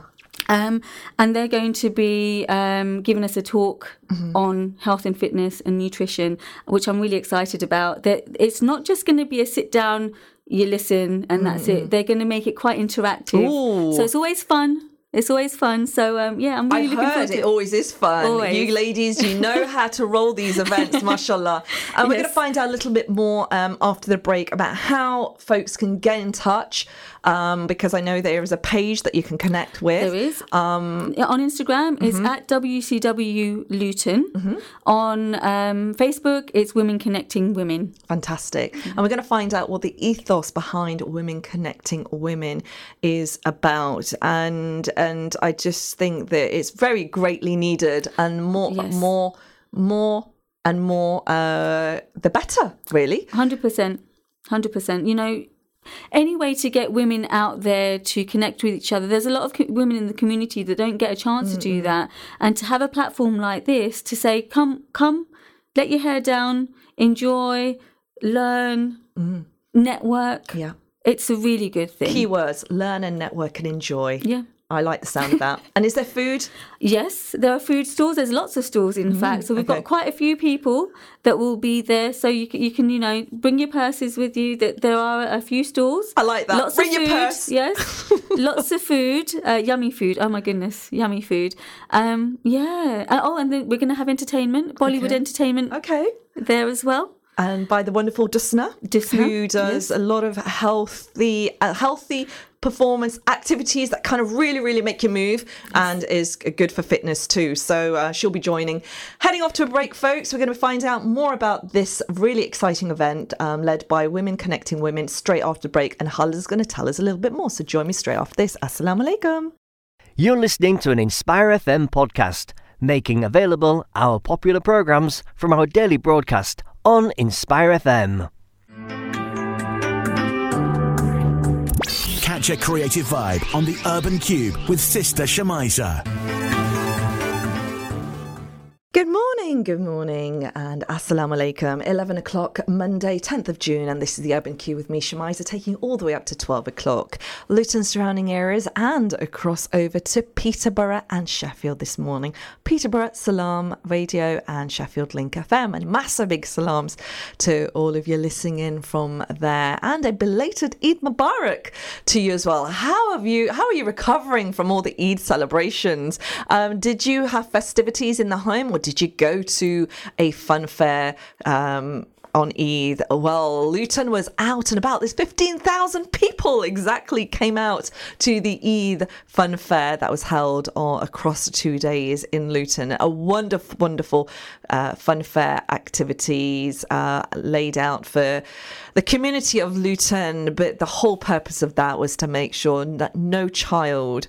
Um, and they're going to be um, giving us a talk mm-hmm. on health and fitness and nutrition, which I'm really excited about. That it's not just going to be a sit down, you listen, and that's mm-hmm. it. They're going to make it quite interactive, Ooh. so it's always fun. It's always fun. So um, yeah, I'm really I looking heard forward to it. It Always is fun. Always. You ladies, you know how to roll these events, mashallah. And we're going to find out a little bit more um, after the break about how folks can get in touch um, because I know there is a page that you can connect with. There is. Um, on Instagram, mm-hmm. it's at WCW Luton. Mm-hmm. On um, Facebook, it's Women Connecting Women. Fantastic. Mm-hmm. And we're going to find out what the ethos behind Women Connecting Women is about. And and I just think that it's very greatly needed and more yes. more more and more uh, the better really 100% 100% you know any way to get women out there to connect with each other. There's a lot of co- women in the community that don't get a chance mm-hmm. to do that. And to have a platform like this to say come come let your hair down enjoy learn mm. network yeah. it's a really good thing. Keywords learn and network and enjoy. Yeah I like the sound of that. And is there food? Yes, there are food stalls. There's lots of stalls, in mm, fact. So we've okay. got quite a few people that will be there. So you can, you can, you know, bring your purses with you. That there are a few stalls. I like that. Lots bring of food. your purse. Yes, lots of food. Uh, yummy food. Oh my goodness, yummy food. Um, yeah. Uh, oh, and then we're going to have entertainment, Bollywood okay. entertainment. Okay. There as well and by the wonderful Dusna, Dusna who does yes. a lot of healthy, uh, healthy performance activities that kind of really, really make you move yes. and is good for fitness too. So uh, she'll be joining. Heading off to a break, folks. We're going to find out more about this really exciting event um, led by Women Connecting Women straight after break. And Hal is going to tell us a little bit more. So join me straight after this. Assalamu alaikum. You're listening to an Inspire FM podcast, making available our popular programs from our daily broadcast on Inspire FM. Catch a creative vibe on the Urban Cube with Sister Shamaisa. Good morning, good morning, and assalamu alaikum. 11 o'clock, Monday, 10th of June, and this is the Urban Cube with me, Shamaisa, taking all the way up to 12 o'clock. Luton surrounding areas and across over to Peterborough and Sheffield this morning. Peterborough, Salam Radio, and Sheffield Link FM. And massive big salams to all of you listening in from there. And a belated Eid Mubarak to you as well. How have you, how are you recovering from all the Eid celebrations? Um, did you have festivities in the home? Or did you go to a fun fair? Um, on Eid? Well, Luton was out and about. There's 15,000 people exactly came out to the Eid fun fair that was held across two days in Luton. A wonderful, wonderful uh, fun fair activities uh, laid out for the community of Luton. But the whole purpose of that was to make sure that no child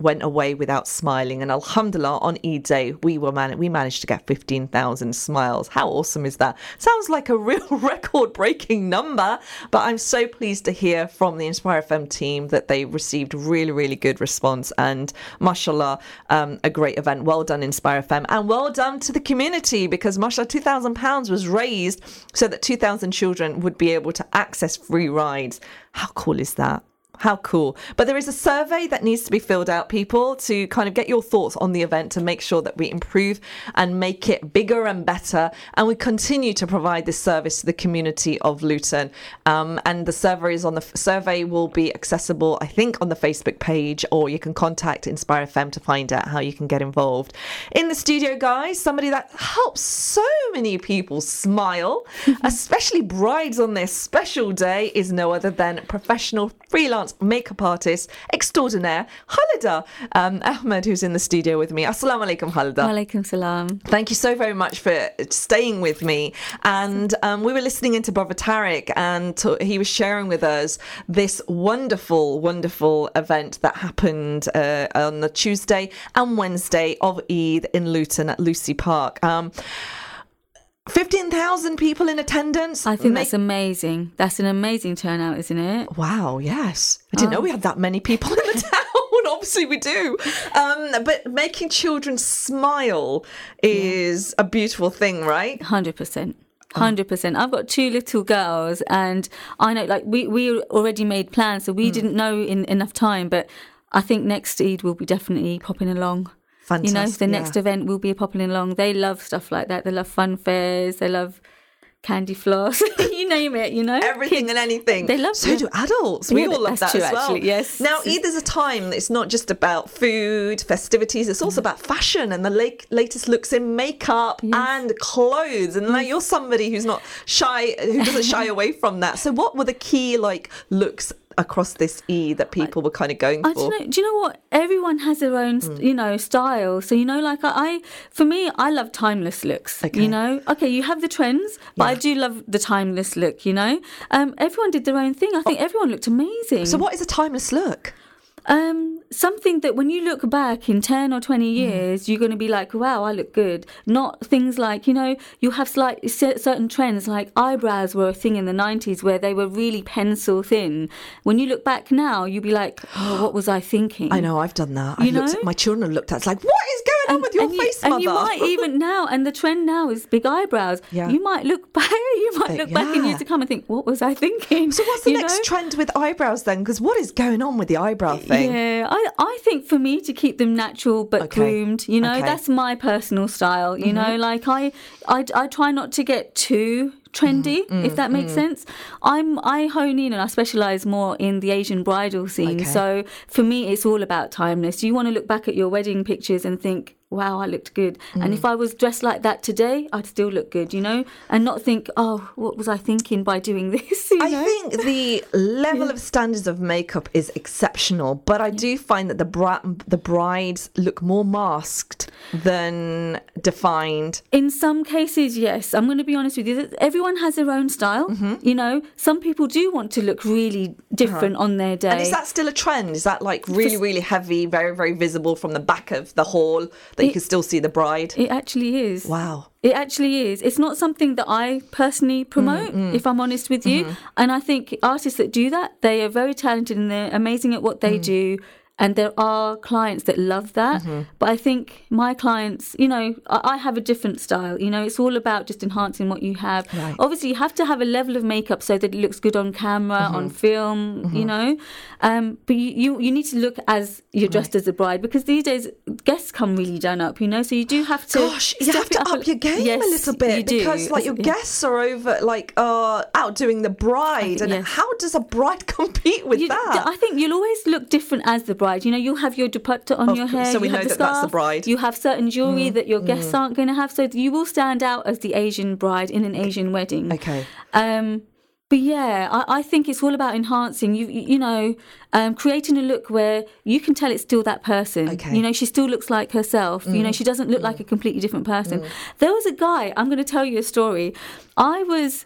went away without smiling. And Alhamdulillah, on Eid Day, we were man- we managed to get 15,000 smiles. How awesome is that? Sounds like a real record breaking number, but I'm so pleased to hear from the Inspire FM team that they received really, really good response. And mashallah, um, a great event. Well done, Inspire FM. And well done to the community because mashallah, £2,000 was raised so that 2,000 children would be able to access free rides. How cool is that? How cool. But there is a survey that needs to be filled out, people, to kind of get your thoughts on the event to make sure that we improve and make it bigger and better. And we continue to provide this service to the community of Luton. Um, and the survey is on the survey will be accessible, I think, on the Facebook page, or you can contact Inspire FM to find out how you can get involved. In the studio, guys, somebody that helps so many people smile, especially brides on their special day, is no other than professional freelance makeup artist extraordinaire, Khalida um, Ahmed, who's in the studio with me. Assalamu alaikum, Khalida. Walaikum salam. Thank you so very much for staying with me. And um, we were listening into Brother Tariq, and he was sharing with us this wonderful, wonderful event that happened uh, on the Tuesday and Wednesday of Eid in Luton at Lucy Park. Um, 15,000 people in attendance. I think Make- that's amazing. That's an amazing turnout, isn't it? Wow, yes. I didn't know we had that many people in the town. Obviously, we do. Um, but making children smile is a beautiful thing, right? Hundred percent. Hundred percent. I've got two little girls, and I know, like we we already made plans, so we didn't know in enough time. But I think next Eid will be definitely popping along. Fantastic. You know, the next yeah. event will be popping along. They love stuff like that. They love fun fairs. They love candy floss. you name it. You know, Everything Kids- and anything. They love So do adults. We Yeah, all love that true, as well. actually, yes. Now, Eid is a time. It's not just about food, festivities. It's also mm-hmm. about fashion and the late, latest looks in makeup and clothes. And like, you're somebody who's not shy, who doesn't shy away from that. So, what were the key like looks across this E that people were kind of going I for? don't know. Do you know what? Everyone has their own, Hmm. you know, style. So you know, like I, I, for me, I love timeless looks. Okay. You know, okay, you have the trends, but I do love the timeless look. You know, um, everyone did their own thing. I think everyone looked amazing. Oh. So, what is a timeless look? Um, something that when you look back in 10 or 20 Mm. years, you're going to be like, wow, I look good. Not things like, you know, you have slight, certain trends like eyebrows were a thing in the 90s where they were really pencil thin. When you look back now, you'll be like, oh, what was I thinking? I know I've done that. You I've looked know? at, my children have looked at. It's like, what is going on with your and face, you, mother? And you might even now, and the trend now is big eyebrows. Yeah. You might look back, you might look back in yeah. years to come and think, what was I thinking? so, what's the You next know? trend with eyebrows then? Because what is going on with the eyebrow thing? Yeah, I, I think for me to keep them natural but Okay. groomed, you know, Okay. Mm-hmm. that's my personal style. You know, like I, I, I try not to get too trendy, Mm, if that makes sense. I'm I hone in and I specialize more in the Asian bridal scene. Okay. So for me, it's all about timeless. You want to look back at your wedding pictures and think, wow, I looked good. And Mm. if I was dressed like that today, I'd still look good, you know, and not think, oh, what was I thinking by doing this? You I know? think the level of standards of makeup is exceptional, but I do find that the bra- the brides look more masked than defined. In some cases, yes. I'm going to be honest with you. Everyone has their own style. Mm-hmm. You know, some people do want to look really different on their day. Uh-huh. And is that still a trend? Is that like really, really heavy, very, very visible from the back of the hall that you can still see the bride? it actually is. Wow. It actually is. It's not something that I personally promote, Mm, if I'm honest with you. Mm-hmm. And I think artists that do that, they are very talented and they're amazing at what Mm. they do. And there are clients that love that. Mm-hmm. But I think my clients, you know, I, I have a different style. You know, it's all about just enhancing what you have. Right. Obviously, you have to have a level of makeup so that it looks good on camera, Mm-hmm. on film, you know. Um, but you, you, you need to look as you're dressed as a bride because these days guests come really done up, you know. So you do have to. Gosh, you have to it up, your game Yes, a little bit because, like, your Yeah. guests are over, like, uh, outdoing the bride, and Yes. how does a bride compete with You- that? I think you'll always look different as the bride. You know, you'll have your dupatta on Of your hair. so we you have know that that's the bride. Mm, You have certain jewelry that your guests aren't going to have, so you will stand out as the Asian bride in an Asian wedding. Okay. Um, but yeah, I, I think it's all about enhancing. You you you know, um, creating a look where you can tell it's still that person. Okay. Mm. You know, she still looks like herself. You know, she doesn't look like a completely different person. There was a guy. I'm going to tell you a story. I was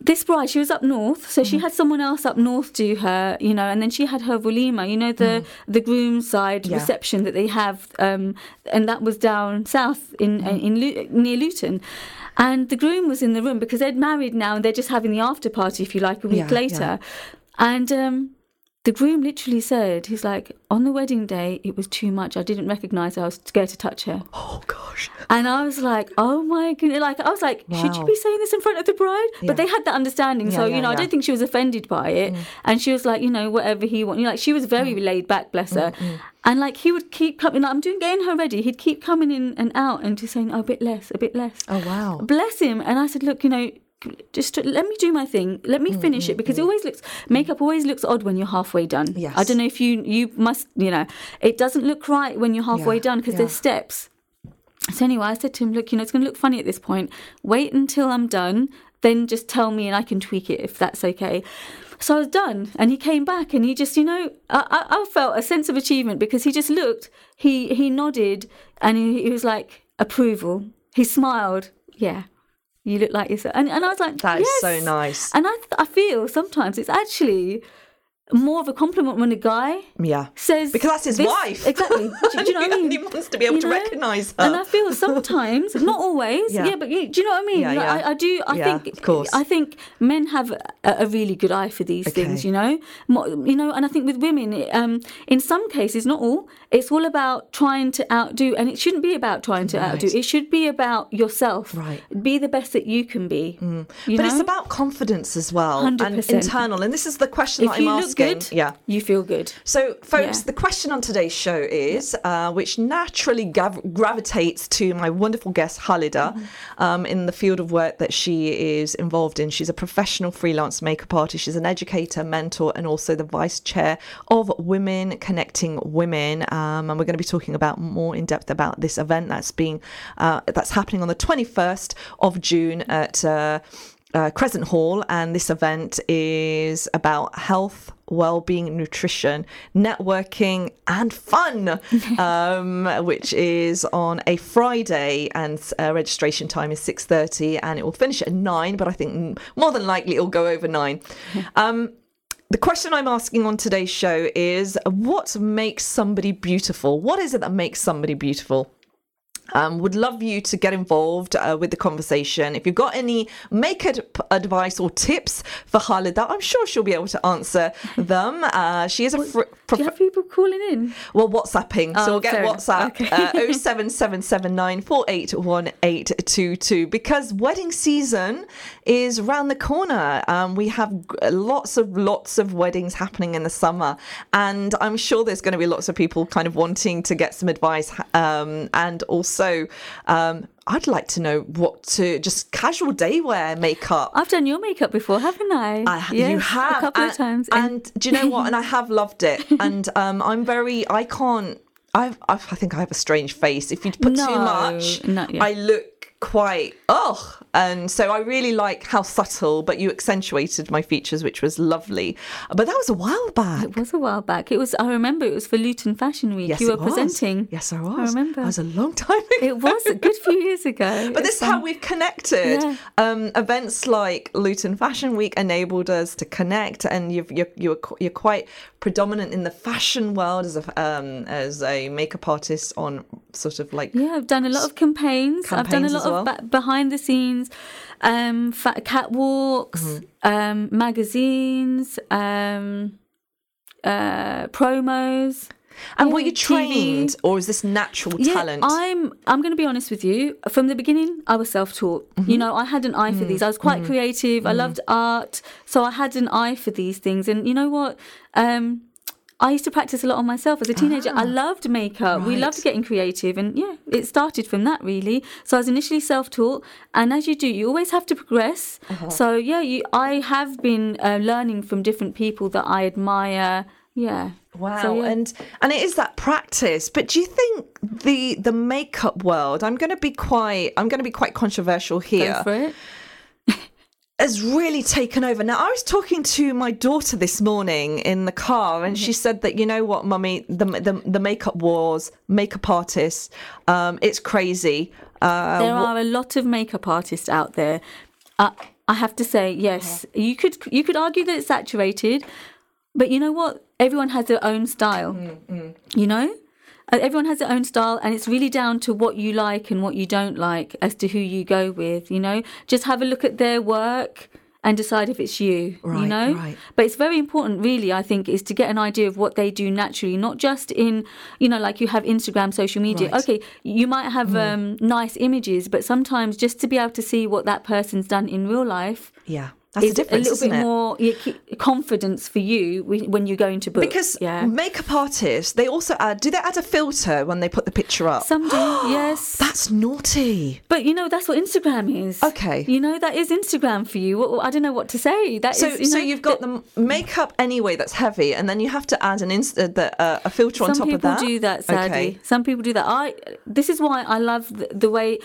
this bride, she was up north, so Mm. she had someone else up north do her, you know, and then she had her walima, you know, the the groom side Mm. Yeah. reception that they have, um, and that was down south in Mm. in Lu- near Luton. And the groom was in the room because they'd married now, and they're just having the after party, if you like, a week Yeah, later. And um, the groom literally said, "He's like, on the wedding day, it was too much. I didn't recognise her. I was scared to touch her." Oh gosh. And I was like, oh my goodness. Like, I was like, should you be saying this in front of the bride? Yeah. But they had that understanding. so, Yeah, yeah, you know, I yeah. Mm. don't think she was offended by it. And she was like, you know, whatever he wants. You know, like, she was very Mm. laid back, bless her. And like, he would keep coming, like, I'm doing getting her ready. He'd keep coming in and out and just saying, oh, a bit less, a bit less. Oh wow. Bless him. And I said, look, you know, just let me do my thing. Let me finish it mm-hmm, because it mm-hmm. always looks makeup always looks odd when you're halfway done. Yes. I don't know if you you must you know it doesn't look right when you're halfway Yeah, done because yeah. there's steps. So anyway, I said to him, look, you know, it's going to look funny at this point. Wait until I'm done, then just tell me and I can tweak it if that's okay. So I was done, and he came back, and he just, you know, I, I, I felt a sense of achievement because he just looked, he he nodded, and he, he was like approval. He smiled, yeah, you look like yourself, and and I was like, That is yes. so nice. And I I feel sometimes it's actually more of a compliment when a guy Yeah. says Because that's his this- wife. Exactly. Do, you know what I mean? And he wants to be able You to know? recognise her. And I feel sometimes, not always, Yeah. yeah, but you, do you know what I mean? Yeah, Like, yeah. I, I do. I Yeah, think, of course. I think men have a, a really good eye for these Okay. things. You know, you know, and I think with women, um, in some cases, not all, it's all about trying to outdo, and it shouldn't be about trying to outdo. It should be about yourself. Right. Mm. Be the best that you can be. You but it's about confidence as well and 100%. internal. And this is the question if that I'm asking. Good, yeah. you feel good. So, folks, Yeah. the question on today's show is, uh, which naturally gav- gravitates to my wonderful guest, Halida, Mm-hmm. um, in the field of work that she is involved in. She's a professional freelance makeup artist. She's an educator, mentor, and also the vice chair of Women Connecting Women. Um, and we're going to be talking about more in depth about this event that's being uh, that's happening on the 21st of June at. Uh, uh, Crescent Hall, and this event is about health, well-being, nutrition, networking, and fun, um, which is on a Friday, and uh, registration time is six thirty, and it will finish at nine. But I think more than likely it'll go over nine. Um, the question I'm asking on today's show is: What makes somebody beautiful? What is it that makes somebody beautiful? Um, would love you to get involved uh, with the conversation. If you've got any makeup advice or tips for Halida, I'm sure she'll be able to answer them. Uh, she is a fr- Do you have people calling in? well, WhatsApping. so Oh, we'll get fair enough. WhatsApp Okay. uh, 07779481822 because wedding season is round the corner. Um, we have lots of lots of weddings happening in the summer, and I'm sure there's going to be lots of people kind of wanting to get some advice. Um, and also, um, I'd like to know what to just casual day wear makeup. I've done your makeup before, haven't I? I, Yes, you have a couple and, of times. and do you know what? And I have loved it. And um, I'm very. I can't. I've, I've, I think I have a strange face. If you put too much. I look quite ugh. And so I really like how subtle, but you accentuated my features, which was lovely. But that was a while back. It was a while back. It was. I remember it was for Luton Fashion Week. Yes, you were was. presenting. Yes, I was. I remember. it was a long time ago. It was a good few years ago. But this is how we've connected. Yeah. Um, events like Luton Fashion Week enabled us to connect, and you've, you're you're you're quite predominant in the fashion world as a um, as a makeup artist on sort of like Yeah, I've done a lot of campaigns. I've done a Campaigns lot as of well? ba- behind the scenes, um, catwalks, Mm-hmm. um, magazines, um, uh, promos. And were you TV. trained, or is this natural talent? Yeah, I'm. I'm going to be honest with you. From the beginning, I was self-taught. Mm-hmm. You know, I had an eye Mm. for these. I was quite creative. I loved art, so I had an eye for these things. And you know what? Um, I used to practice a lot on myself as a teenager. I loved makeup. We Ah. Loved getting creative, and yeah, it started from that really. So I was initially self-taught, and as you do, you always have to progress. Uh-huh. So yeah, you, I have been uh, learning from different people that I admire Yeah. Wow, So, yeah. and and it is that practice. But do you think the the makeup world? I'm going to be quite. I'm going to be quite controversial here. Go for it. has really taken over. Now, I was talking to my daughter this morning in the car, and Mm-hmm. she said that you know what, mummy, the the, the makeup wars, makeup artists, um, it's crazy. Uh, there are a lot of makeup artists out there. Uh, I have to say, yes, Uh-huh. you could you could argue that it's saturated, but you know what? Everyone has their own style. Mm, You know, everyone has their own style, and it's really down to what you like and what you don't like as to who you go with. You know, just have a look at their work and decide if it's you. you know, right. but it's very important, really, I think, is to get an idea of what they do naturally, not just in, you know, like you have Instagram, social media. Right. Mm. Okay, you might have um, nice images, but sometimes just to be able to see what that person's done in real life yeah, that's the is a difference, little isn't bit it? more confidence for you when you go into book. Because yeah, makeup artists, they also add. Do they add a filter when they put the picture up? some do, yes. That's naughty. But you know that's what Instagram is. Okay. You know that is Instagram for you. I don't know what to say. That is. So, you so know, you've got the makeup anyway that's heavy, and then you have to add an inst- uh, the, uh, a filter on Some top of people that. do that, sadly. Okay. Some people do that. I. This is why I love the, the way.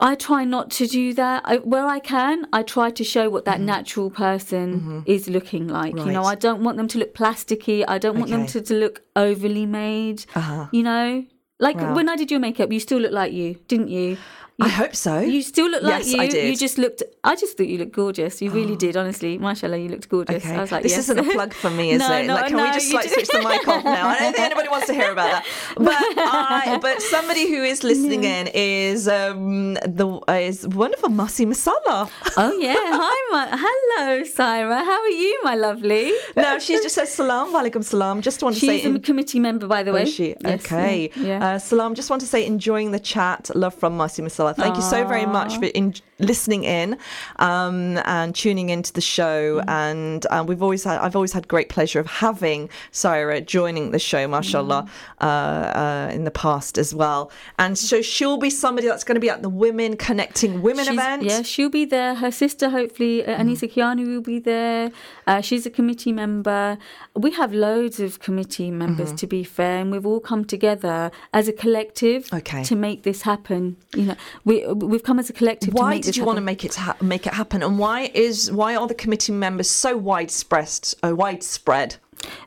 I try not to do that. I, where I can, I try to show what that natural person is looking like. You know, Mm-hmm. I don't want them to look plasticky. I don't want them to, to look overly made. Uh-huh. You know, like Wow. when I did your makeup, you still look like you, didn't you? I hope so. You still look like Yes, you. I did. Oh. You just looked. I just thought you looked gorgeous. You really did, honestly. Mashallah, you looked gorgeous. Okay. I was like, this yes. isn't a plug for me, is No, it? no, like, can we just like switch the mic off now? I don't think anybody wants to hear about that. But I, but somebody who is listening in is um the uh, is wonderful Masi Masala. Oh yeah, hi, my hello, Syra. How are you, my lovely? No, she just says salam, walaikum salam. Just want to She's say. She's a in- committee member, by the Oh, way. is she? Yes, okay. Yeah. yeah. Uh, Salam, just want to say enjoying the chat. Love from Masi Masala. Thank you so very much for in- listening in um, and tuning into the show. Mm. And uh, we've always had, I've always had great pleasure of having Syra joining the show, mashallah, Mm. uh, uh, in the past as well. And so she'll be somebody that's going to be at the Women Connecting Women She's- event. Yeah, she'll be there. Her sister, hopefully, uh, Anisa Kiani, will be there. Uh, she's a committee member. We have loads of committee members, Mm-hmm. to be fair, and we've all come together as a collective Okay. to make this happen. You know, we we've come as a collective. to Why make did you want to make it ha- make it happen, and why is why are the committee members so widespread? Uh, widespread.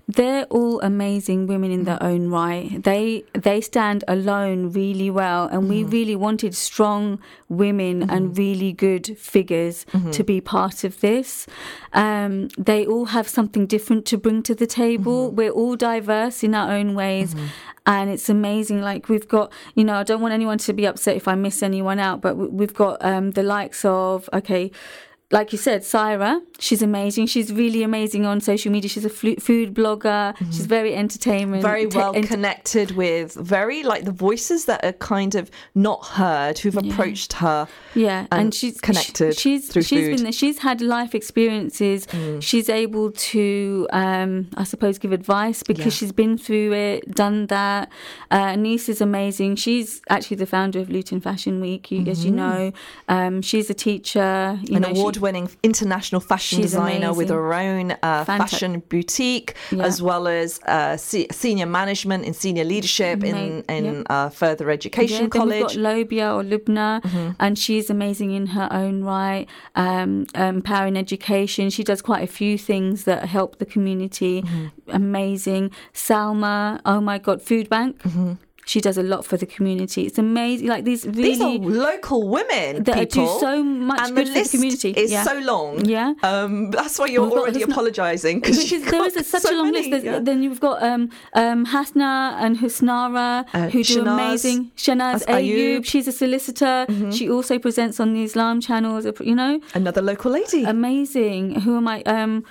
They're all amazing women in their own right. They they stand alone really well, and we mm-hmm. really wanted strong women and mm-hmm. really good figures mm-hmm. to be part of this. Um, they all have something different to bring to the table. We're all diverse in our own ways. And it's amazing. Like we've got, you know, I don't want anyone to be upset if I miss anyone out, but we- we've got um, the likes of, okay, like you said, Syra, she's amazing. She's really amazing on social media. She's a flu- food blogger. She's very entertainment, very te- well ent- connected with very like the voices that are kind of not heard who've approached her Yeah, and, and she's connected sh- She's through she's food. Mm. been there. She's had life experiences. She's able to, um, I suppose, give advice because Yeah. she's been through it, done that. Uh, Niece is amazing. She's actually the founder of Luton Fashion Week, you, as you know. Um, she's a teacher. You Mm-hmm. an know, she- award-winning international fashion She's designer with her own uh, fashion boutique, Yeah. as well as uh, se- senior management and senior leadership in in uh, further education yeah, we've college. Mm-hmm. got Lobia or Lubna, and she's amazing in her own right. Um, empowering education. She does quite a few things that help the community. Mm-hmm. Amazing. Salma, oh my God, Food Bank. She does a lot for the community. It's amazing. Like these really. These are local women that do so much and good the for the community. is Yeah. so long. Yeah. um, that's why you're already apologising because there is a, such so a long many, list. Yeah. Then you've got um, um, Hasna and Husnara, Uh, who do Shanaz. amazing. Shanaz Ayub. Mm-hmm. Ayub, she's a solicitor. She also presents on the Islam channels. You know, Another local lady. amazing. Who am I? Um,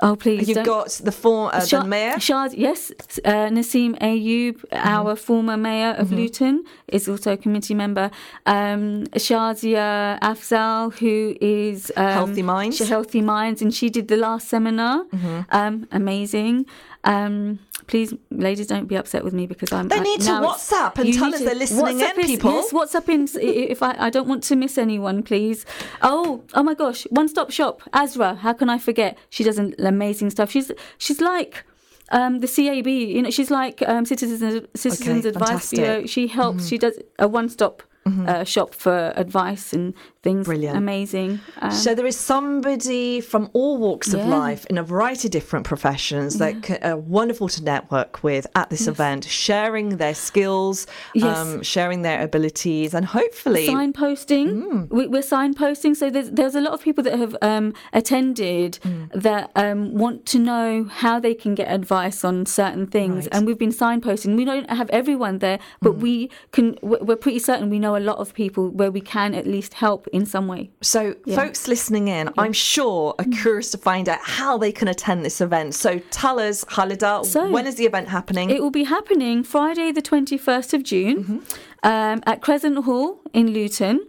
oh, please. You've don't- got the former uh, the mayor. Shaz, yes, uh, Nasim Ayub, Mm-hmm. our former mayor of Luton, is also a committee member. Um, Shazia Afzal, who is um, Healthy Minds. Healthy Minds, and she did the last seminar. Mm-hmm. Um, amazing. Um, please, ladies, don't be upset with me because I'm. They I- need to WhatsApp and tell us to- they're listening WhatsApp in, is- people. Yes, WhatsApp in. If I, I don't want to miss anyone, please. Oh, oh my gosh! One stop shop, Azra. How can I forget? She does an amazing stuff. She's she's like um, the CAB. You know, she's like um, Citizens Citizens Okay, Advice fantastic. Bureau. She helps. She does a one-stop uh, shop for advice and things. Brilliant. amazing. Um, So there is somebody from all walks of Yeah. life in a variety of different professions that c- are wonderful to network with at this event, sharing their skills, Yes. um, sharing their abilities, and hopefully signposting. Mm. We, we're signposting. So there's there's a lot of people that have um, attended Mm. that um, want to know how they can get advice on certain things, Right. and we've been signposting. We don't have everyone there, but Mm. we can. we're pretty certain we know a lot of people where we can at least help in some way. So, folks listening in, I'm sure are curious to find out how they can attend this event. So, tell us, Halida, So- when is the event happening? It will be happening Friday, the 21st of June, Mm-hmm. um, at Crescent Hall in Luton.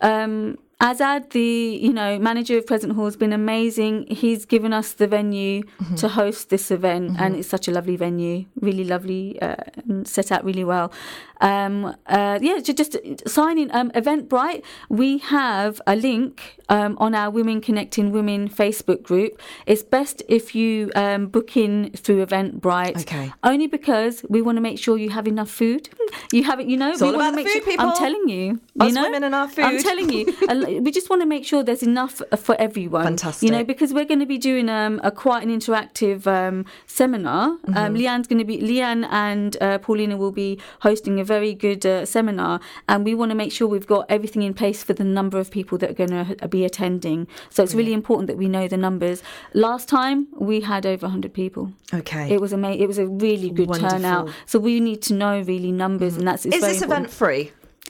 Um, Azad, the you know manager of Crescent Hall, has been amazing. He's given us the venue Mm-hmm. to host this event, and it's such a lovely venue, really lovely, uh, and set out really well. Um, uh, yeah, ju- just sign in. Um, Eventbrite, we have a link um, on our Women Connecting Women Facebook group. It's best if you um, book in through Eventbrite. Okay. Only because we want to make sure you have enough food. You have it, you know. It's we all about the make food, sure, people. I'm telling you. Us you know, women and our I'm telling you. we just want to make sure there's enough for everyone. Fantastic. You know, because we're going to be doing um, a quite an interactive um, seminar. Mm-hmm. Um, Leanne's going to be Leanne and uh, Paulina will be hosting a very good uh, seminar, and we want to make sure we've got everything in place for the number of people that are going to be attending. So it's really important that we know the numbers. Last time we had over 100 people. okay. It was amazing. It was a really good Wonderful. Turnout. So we need to know really numbers, and that's it's is this important. event free?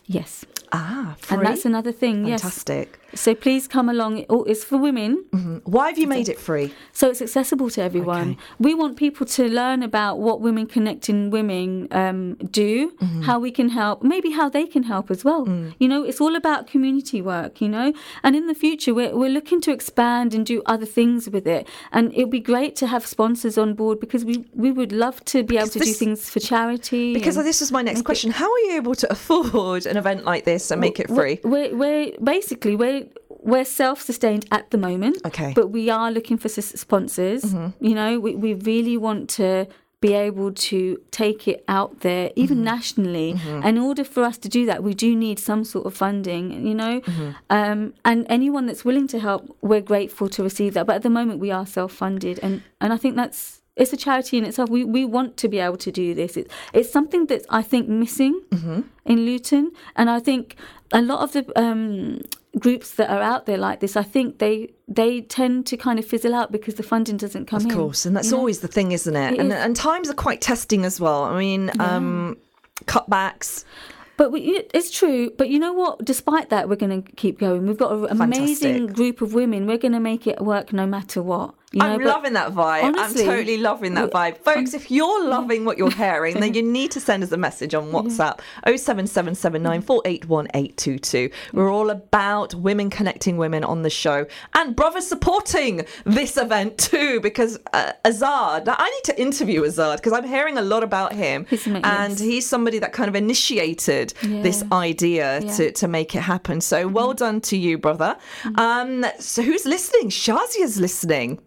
Yes, Ah, free. and that's another thing. Fantastic. Yes. So please come along. Oh, It's for women, Why have you made it free? so it's accessible to everyone. Okay. We want people to learn about what Women Connecting Women um, do, Mm-hmm. how we can help, maybe how they can help as well. Mm. You know, it's all about community work, you know, and in the future, we're, we're looking to expand and do other things with it. And it'd be great to have sponsors on board because we, we would love to be able to do things for charity. Because this was my next question. How are you able to afford an event like this and make it free? We're, we're basically we're we're self-sustained at the moment. Okay. Mm-hmm. but we are looking for sponsors. You know, we we really want to be able to take it out there, even Mm-hmm. nationally. And in order for us to do that, we do need some sort of funding. You know, Mm-hmm. um, and anyone that's willing to help, we're grateful to receive that. But at the moment, we are self-funded, and and I think that's. It's a charity in itself. We we want to be able to do this. It's it's something that's I think missing in Luton, and I think a lot of the um, groups that are out there like this, I think they they tend to kind of fizzle out because the funding doesn't come in. Of in. course, and that's always the thing, isn't it? It and, is. and times are quite testing as well. I mean, um, cutbacks. But we, it's true. But you know what? Despite that, we're going to keep going. We've got an amazing group of women. We're going to make it work no matter what. You know, I'm loving that vibe. honestly, I'm totally loving that vibe. Folks, if you're loving what you're hearing, then you need to send us a message on WhatsApp 07779481822. We're all about women connecting women on the show and brothers supporting this event too because uh, Azad, I need to interview Azad because I'm hearing a lot about him He's and yes. he's somebody that kind of initiated this idea Yeah. to, to make it happen. So well done to you, brother. Um, so who's listening? Shazia's listening.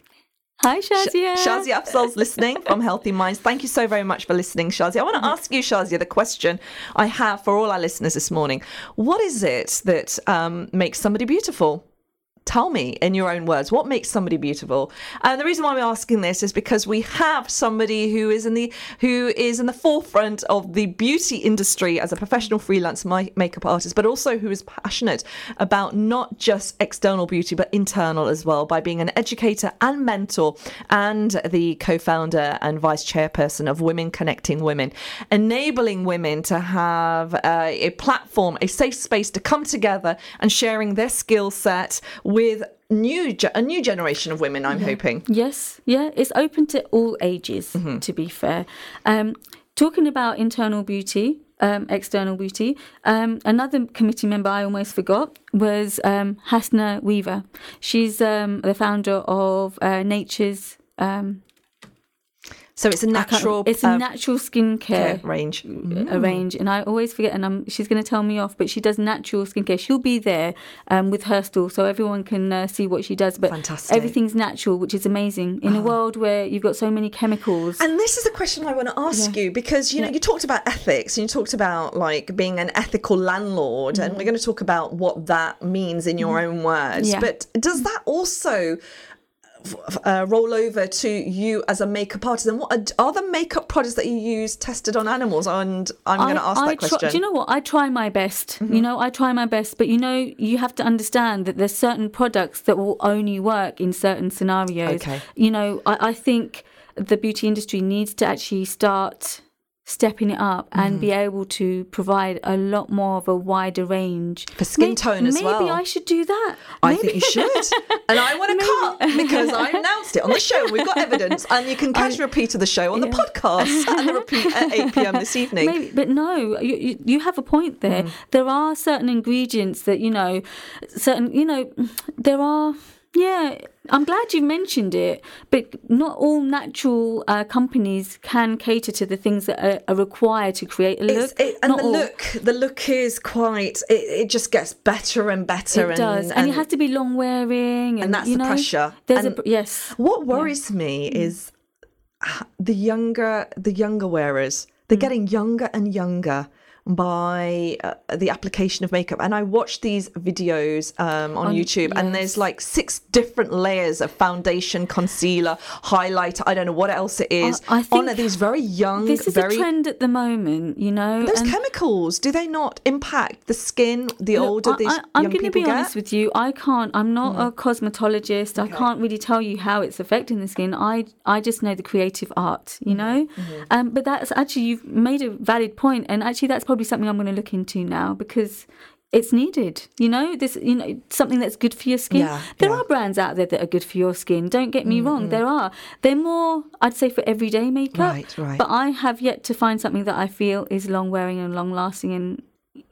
Hi, Shazia. Shazia Afzal's listening from Healthy Minds. Thank you so very much for listening, Shazia. I want to ask you, Shazia, the question I have for all our listeners this morning. What is it that um, makes somebody beautiful? Tell me in your own words what makes somebody beautiful. And the reason why we're asking this is because we have somebody who is in the who is in the forefront of the beauty industry as a professional freelance mi- makeup artist, but also who is passionate about not just external beauty but internal as well by being an educator and mentor and the co-founder and vice chairperson of Women Connecting Women, enabling women to have uh, a platform, a safe space to come together and sharing their skill set with new a new generation of women. I'm hoping. Yes, yeah, it's open to all ages, Mm-hmm. to be fair. Um, talking about internal beauty, um, external beauty, um, another committee member I almost forgot was um, Hasna Weaver. She's um, the founder of uh, Nature's. Um, So it's a natural. It's a uh, natural skincare care range. Mm. a range, and I always forget. And I'm, she's going to tell me off, but she does natural skincare. She'll be there um, with her stall, so everyone can uh, see what she does. But Fantastic. Oh. everything's natural, which is amazing in a world where you've got so many chemicals. And this is a question I want to ask Yeah. you because you know Yeah. you talked about ethics and you talked about like being an ethical landlord, and we're going to talk about what that means in your own words. Yeah. But does that also uh, roll over to you as a makeup artist? And what are, are the makeup products that you use tested on animals? And I'm going to ask I that question. Do you know what? I try my best. Mm-hmm. You know, I try my best. But you know, you have to understand that there's certain products that will only work in certain scenarios. Okay. You know, I, I think the beauty industry needs to actually start stepping it up Mm-hmm. and be able to provide a lot more of a wider range For skin May- tone as maybe well. Maybe I should do that. I Maybe- think you should. And I want to cut because I announced it on the show. We've got evidence. And you can catch a repeat of the show on the podcast and the repeat at 8 pm this evening. Maybe, but no, you, you, you have a point there. Mm. There are certain ingredients that you know, certain you know, there are. Yeah, I'm glad you mentioned it, but not all natural uh, companies can cater to the things that are, are required to create a look. it, and Not the all. look, the look is quite. It, it just gets better and better. It does, and, it has to be long wearing, and, that's you the know, pressure. There's And a yes. What worries me Mm. is the younger, the younger wearers. Mm. They're getting younger and younger by uh, the application of makeup. And I watch these videos um, on, On- YouTube, and there's like six different layers of foundation, concealer, highlighter. I don't know what else it is. I- I on think these very young, This is very a trend at the moment, you know. Those and- chemicals, do they not impact the skin the Look, older I- these I, I'm young going to be get? Mm. honest with you. I can't. I'm not a cosmetologist. I can't really tell you how it's affecting the skin. I I just know the creative art, Mm-hmm. you know. Um, but that's actually you've made a valid point, and actually that's probably something I'm going to look into now because. It's needed, you know. This, you know, something that's good for your skin. Yeah, there yeah. Are brands out there that are good for your skin. Don't get me wrong. There are. They're more, I'd say, for everyday makeup. Right, right. But I have yet to find something that I feel is long wearing and long lasting, and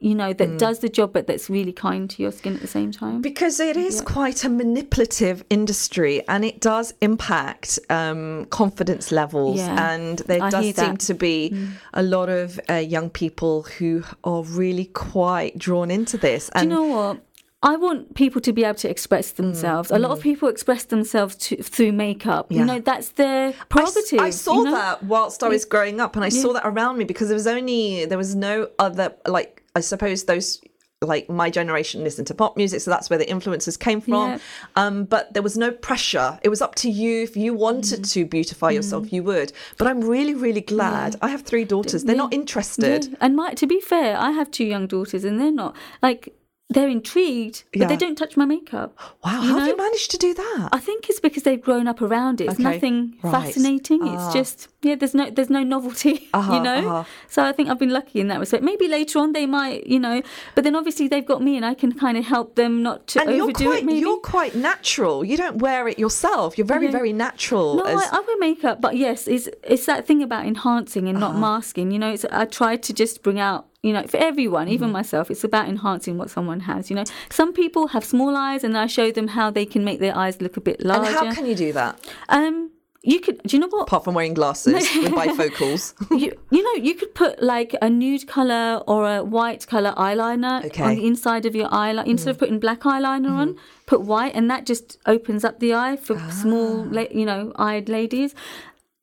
you know Mm. that does the job, but that's really kind to your skin at the same time. Because it is quite a manipulative industry and it does impact um, confidence levels. Yeah, and there I does seem. Mm. to be a lot of uh, young people who are really quite drawn into this. Do you know what? I want people to be able to express Mm, themselves. A lot of people express themselves to, through makeup. Yeah. You know, that's their I prerogative. I, saw you know? that whilst I was growing up, and I saw that around me because there was only there was no other like I suppose those like my generation listened to pop music, so that's where the influences came from. Yeah. Um, but there was no pressure; it was up to you. If you wanted Mm. to beautify yourself, you would. But I'm really, really glad. I have three daughters; they're not interested. Yeah. And my, to be fair, I have two young daughters, and they're not like they're intrigued, but Yeah. they don't touch my makeup. Wow, You how have you know? managed to do that? I think it's because they've grown up around it. It's Okay, nothing right. fascinating. Ah. It's just yeah, there's no there's no novelty, Uh-huh, you know. uh-huh. So I think I've been lucky in that respect. Maybe later on they might, you know, but then obviously they've got me, and I can kind of help them not to and you're overdo quite it. Maybe you're quite natural. You don't wear it yourself. You're very, very natural. no, as- I, I wear makeup, but yes, it's it's that thing about enhancing and Uh-huh. not masking. You know, it's, I try to just bring out. You know, for everyone, even Mm-hmm. myself, it's about enhancing what someone has. You know, some people have small eyes, and I show them how they can make their eyes look a bit larger. and how can you do that? um, you could. Do you know what? apart from wearing glasses with bifocals. you, you know, you could put like a nude color or a white color eyeliner Okay. on the inside of your eyeliner. Instead of putting black eyeliner on, put white, and that just opens up the eye for small, you know, eyed ladies.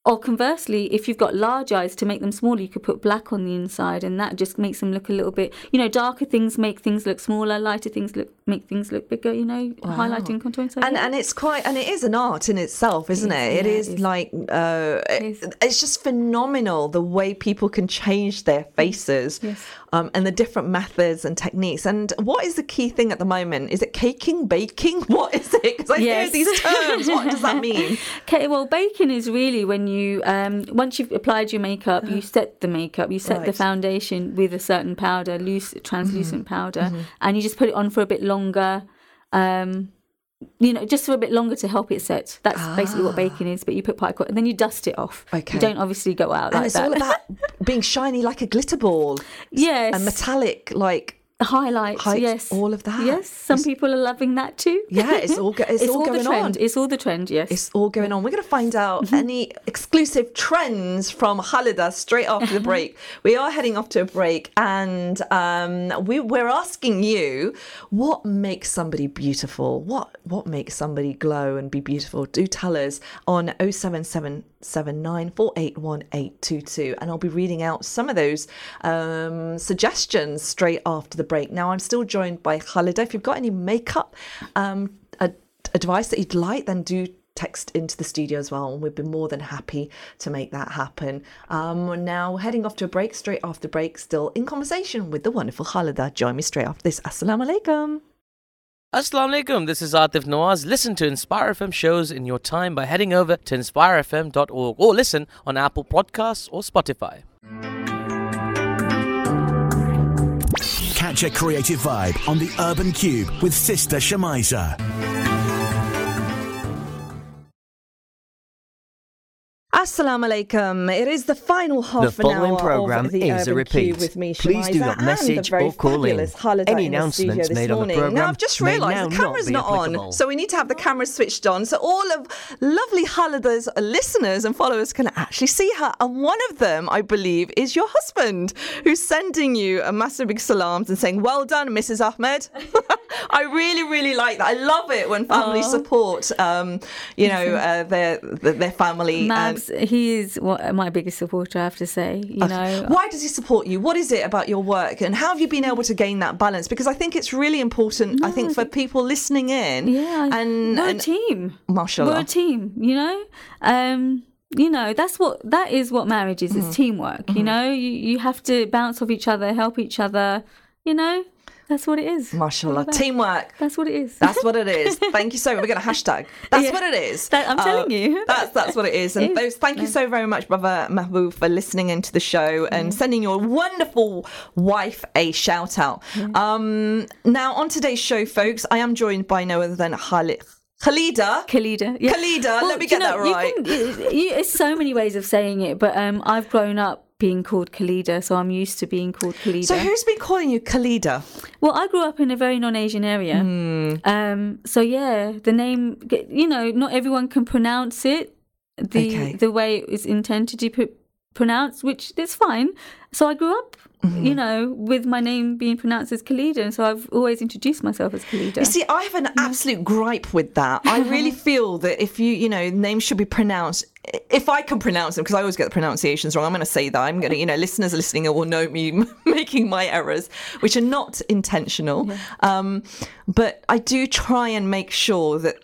Or conversely, if you've got large eyes to make them smaller, you could put black on the inside, and that just makes them look a little bit. You know, darker things make things look smaller, lighter things look make things look bigger. You know, highlighting, contouring. So and yeah. and it's quite and it is an art in itself, isn't it? It yeah, is it is. like uh, it- is. it's just phenomenal the way people can change their faces, Yes. Um, and the different methods and techniques. And what is the key thing at the moment? Is it caking, baking? What is it? Because I hear these terms. What does that mean? Okay, well, baking is really when you um, once you've applied your makeup, you set the makeup, you set the. Right. Mm-hmm. foundation with a certain powder, loose translucent powder, and you just put it on for a bit longer. Um, you know, just for a bit longer to help it set. That's basically what baking is. But you put quick, and then you dust it off. Ah. Okay. You don't obviously go out And like it's that. all about being shiny like a glitter ball, yes. and metallic like highlights, Heights, yes. all of that. Yes, some It's- people are loving that too. Yeah, it's all go- it's all the going trend. on. It's all the trend, yes. It's all going on. We're going to find out any exclusive trends from Halida straight after the break. We are heading off to a break, and um, we, we're asking you what makes somebody beautiful. What what makes somebody glow and be beautiful? Do tell us on 07779481822, and I'll be reading out some of those um, suggestions straight after the break. Now, I'm still joined by Khalida. If you've got any makeup um, ad- advice that you'd like, then do text into the studio as well, and we'd be more than happy to make that happen. Um, we're now heading off to a break. Straight after break, still in conversation with the wonderful Khalida. Join me straight after this. Assalamu alaikum. Assalamu alaikum, this is Atif Nawaz. Listen to Inspire FM shows in your time by heading over to inspirefm.org or listen on Apple Podcasts or Spotify. Catch a creative vibe on the Urban Cube with Sister Shemaisa. Assalamu alaikum. It is the final half The an following hour program of the is a repeat. Cube with me, Please do not message or call in. fabulous Any in announcements this made on the morning. Now I've just realised the camera's be not on, so we need to have the camera switched on so all of lovely Khalida's listeners and followers can actually see her. And one of them, I believe, is your husband, who's sending you a massive big salams and saying, "Well done, Mrs. Ahmed." I really, really like that. I love it when families support, um, you know, uh, their their their family. and- Mabs, he is what, my biggest supporter, I have to say. You know, Why does he support you? What is it about your work, and how have you been able to gain that balance? Because I think it's really important. I think for people listening in, yeah, and, we're and a team. mashallah, We're a team, you know. Um, you know, that's what that is what marriage is. Mm-hmm. It's teamwork. You know, you you have to bounce off each other, help each other. You know, that's what it is. mashallah, teamwork. That's what it is. That's what it is. Thank you so much. We're going to hashtag. That's Yeah. what it is. That- I'm telling you. That's that's what it is. And It is. those, thank you so very much, brother Mahbub, for listening into the show and Mm-hmm. sending your wonderful wife a shout out. Um, now on today's show, folks, I am joined by no other than Khalid. Khalida. Khalida. Yeah. Khalida, let me do you get that right. can- you- it's so many ways of saying it, but um, I've grown up being called Khalida, so I'm used to being called Khalida. So who's been calling you Khalida? Well, I grew up in a very non-Asian area, Hmm. um, so yeah, the name, you know, not everyone can pronounce it the Okay. the way it was intended to be pronounced, which is fine. So I grew up, Mm-hmm. you know, with my name being pronounced as Khalida, and so I've always introduced myself as Khalida. You see, I have an absolute gripe with that. I really feel that if you, you know, names should be pronounced. If I can pronounce them, because I always get the pronunciations wrong, I'm going to say that. I'm going to, you know, listeners listening will know me making my errors, which are not intentional. Um, but I do try and make sure that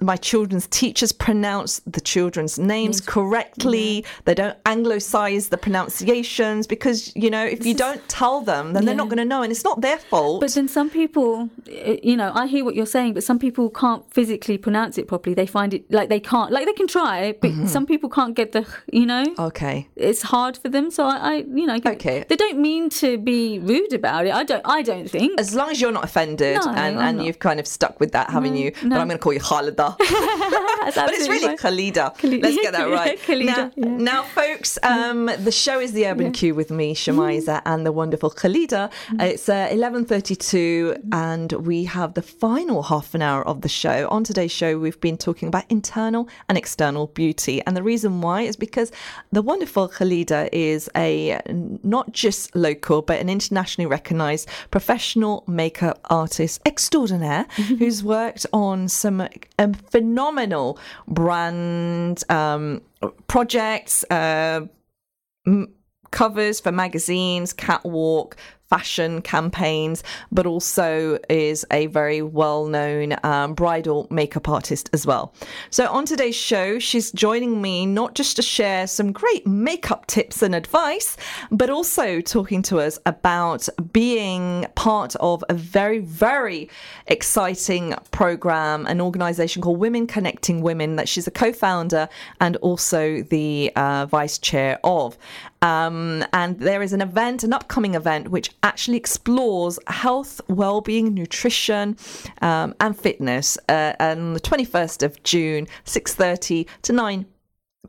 my children's teachers pronounce the children's names correctly. They don't anglicize the pronunciations because, you know, if you don't tell them, then they're not going to know. And it's not their fault. But then some people, eh, you know, I hear what you're saying, but some people can't physically pronounce it properly. They find it like they can't, like they can try, but Mm-hmm. some people can't get the, you know, okay. it's hard for them. So I, I you know, Okay. they don't mean to be rude about it. I don't, I don't think. as long as you're not offended No, and, I'm and not. you've kind of stuck with that, haven't you? But. I'm going to call you Khalida. But it's really fine. Khalida. Let's get that right. Khalida, now, yeah. now, folks, um, the show is the Urban Cube with me, Shemaiza, and the wonderful Khalida. Mm-hmm. It's uh, 11.32 and we have the final half an hour of the show. On today's show, we've been talking about internal and external beauty. And the reason why is because the wonderful Khalida is a not just local, but an internationally recognized professional makeup artist extraordinaire who's worked on some um, phenomenal brand um, projects, uh, m- covers for magazines, catwalk, fashion campaigns, but also is a very well known um, bridal makeup artist as well. So, on today's show, she's joining me not just to share some great makeup tips and advice, but also talking to us about being part of a very, very exciting program, an organization called Women Connecting Women that she's a co founder and also the uh, vice chair of. Um, and there is an event, an upcoming event, which actually explores health, well-being, nutrition, um, and fitness uh, on the 21st of June, 6:30 to 9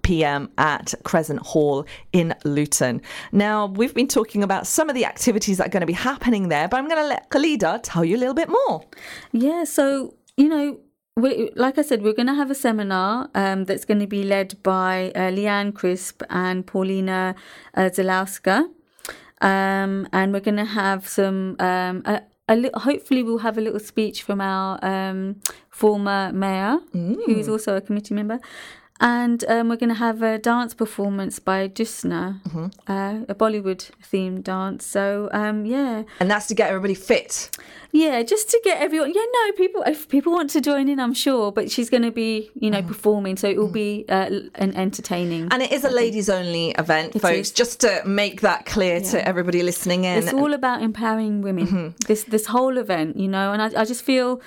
p.m. at Crescent Hall in Luton. Now, we've been talking about some of the activities that are going to be happening there, but I'm going to let Khalida tell you a little bit more. Yeah, so, you know, we, like I said, we're going to have a seminar um, that's going to be led by uh, Leanne Crisp and Paulina uh, Zalowska. Um, and we're going to have some, um, a, a li- hopefully, we'll have a little speech from our um, former mayor, who's also a committee member. And um, we're going to have a dance performance by Dusna, uh, a Bollywood themed dance. So, um, yeah. And that's to get everybody fit. Yeah, just to get everyone. Yeah, no, people. If people want to join in, I'm sure. But she's going to be, you know, performing, so it will be uh, an entertaining. And it is a ladies only event, It folks, is. just to make that clear to everybody listening in. it's all about empowering women. This this whole event, you know, and I, I just feel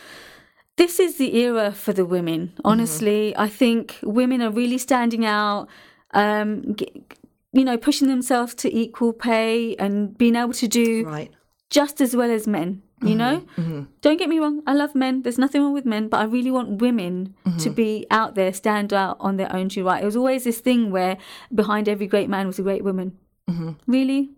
this is the era for the women. Mm-hmm. Honestly, I think women are really standing out. Um, you know, pushing themselves to equal pay and being able to do right. just as well as men. You mm-hmm. know, mm-hmm. don't get me wrong. I love men. There's nothing wrong with men, but I really want women to be out there, stand out on their own two right. It was always this thing where behind every great man was a great woman. Really.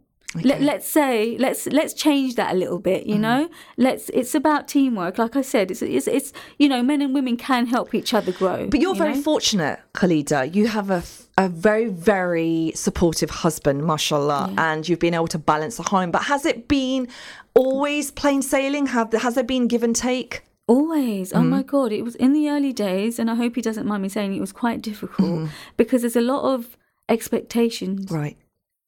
Let, let's say let's let's change that a little bit you mm-hmm. know let's it's about teamwork like i said it's, it's it's you know men and women can help each other grow But you're you very know? fortunate, Khalida. You have a, a very, very supportive husband, mashallah, and you've been able to balance the home. But has it been always plain sailing? Have Has there been give and take? Always. Oh my mm-hmm. God. It was in the early days, and I hope he doesn't mind me saying it was quite difficult mm-hmm. because there's a lot of expectations. Right.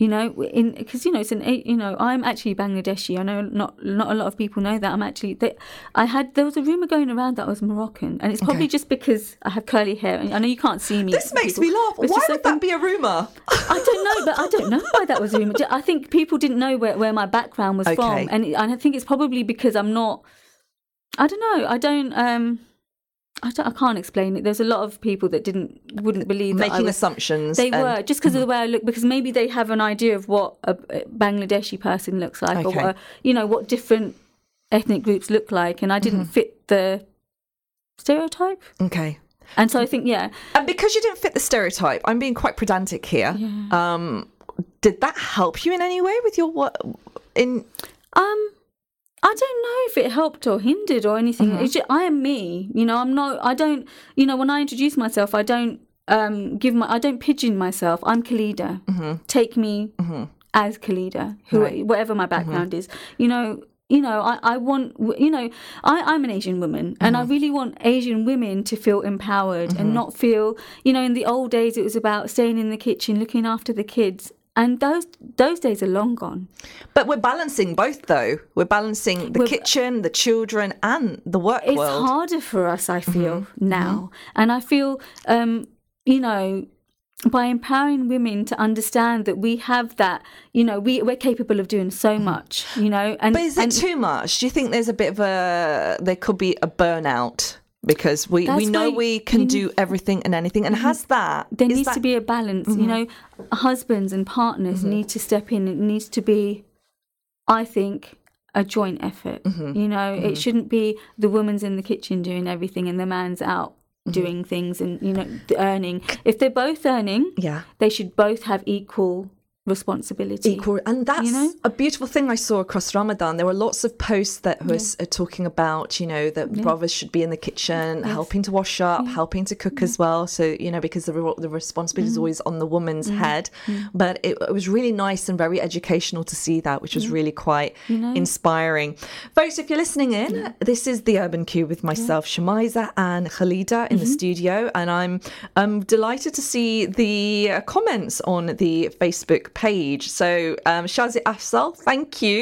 You know, in because you know it's an eight- you know I'm actually Bangladeshi. I know not not a lot of people know that I'm actually. They, I had there was a rumor going around that I was Moroccan, and it's probably Okay. just because I have curly hair. And I know you can't see me. This makes people, me laugh. Why would that be a rumor? I don't know, but I don't know why that was a rumor. I think people didn't know where, where my background was Okay. from, and, and I think it's probably because I'm not. I don't know. I don't. Um, I. I can't explain it. There's a lot of people that didn't wouldn't believe Making was- assumptions. They and- were just because of the way I look, because maybe they have an idea of what a, Bangladeshi person looks like, or Okay. what a, you know what different ethnic groups look like, and I didn't Mm-hmm. fit the stereotype. Okay. And so I think, yeah, And because you didn't fit the stereotype, I'm being quite pedantic here. Um, did that help you in any way with your work? In Um, I don't know if it helped or hindered or anything. Uh-huh. It's just, I am me. You know, I'm not. I don't. You know, when I introduce myself, I don't um give my. I don't pigeon myself. I'm Khalida. Mm-hmm. Take me mm-hmm. as Kalida, who whatever my mm-hmm. background is. You know. You know, I, I want, you know, I, I'm an Asian woman and I really want Asian women to feel empowered and not feel, you know, in the old days it was about staying in the kitchen, looking after the kids. And those those days are long gone. but we're balancing both though. We're balancing the We're- kitchen, the children, and the work it's world. harder for us i mm-hmm. feel mm-hmm. now and i feel um you know by empowering women to understand that we have that you know we, we're capable of doing so mm-hmm. much you know and But is it and too much? Do you think there's a bit of a there could be a burnout because we, we know we can do everything and anything, and has that there needs that- to be a balance you mm-hmm. know. Husbands and partners mm-hmm. need to step in. It needs to be i think a joint effort mm-hmm. you know. It shouldn't be the woman's in the kitchen doing everything and the man's out doing things and you know earning. If they're both earning yeah. they should both have equal responsibility. equal and that's know? a beautiful thing i saw across ramadan. There were lots of posts that was uh, talking about you know that brothers should be in the kitchen helping to wash up helping to cook as well. So you know because the, the responsibility is Mm-hmm. always on the woman's head. But it, it was really nice and very educational to see that which was really quite inspiring. Folks if you're listening in this is the urban cube with myself shamiza and khalida in the Mm-hmm. studio. And i'm um, delighted to see the uh, comments on the facebook page so um, shazia afzal thank you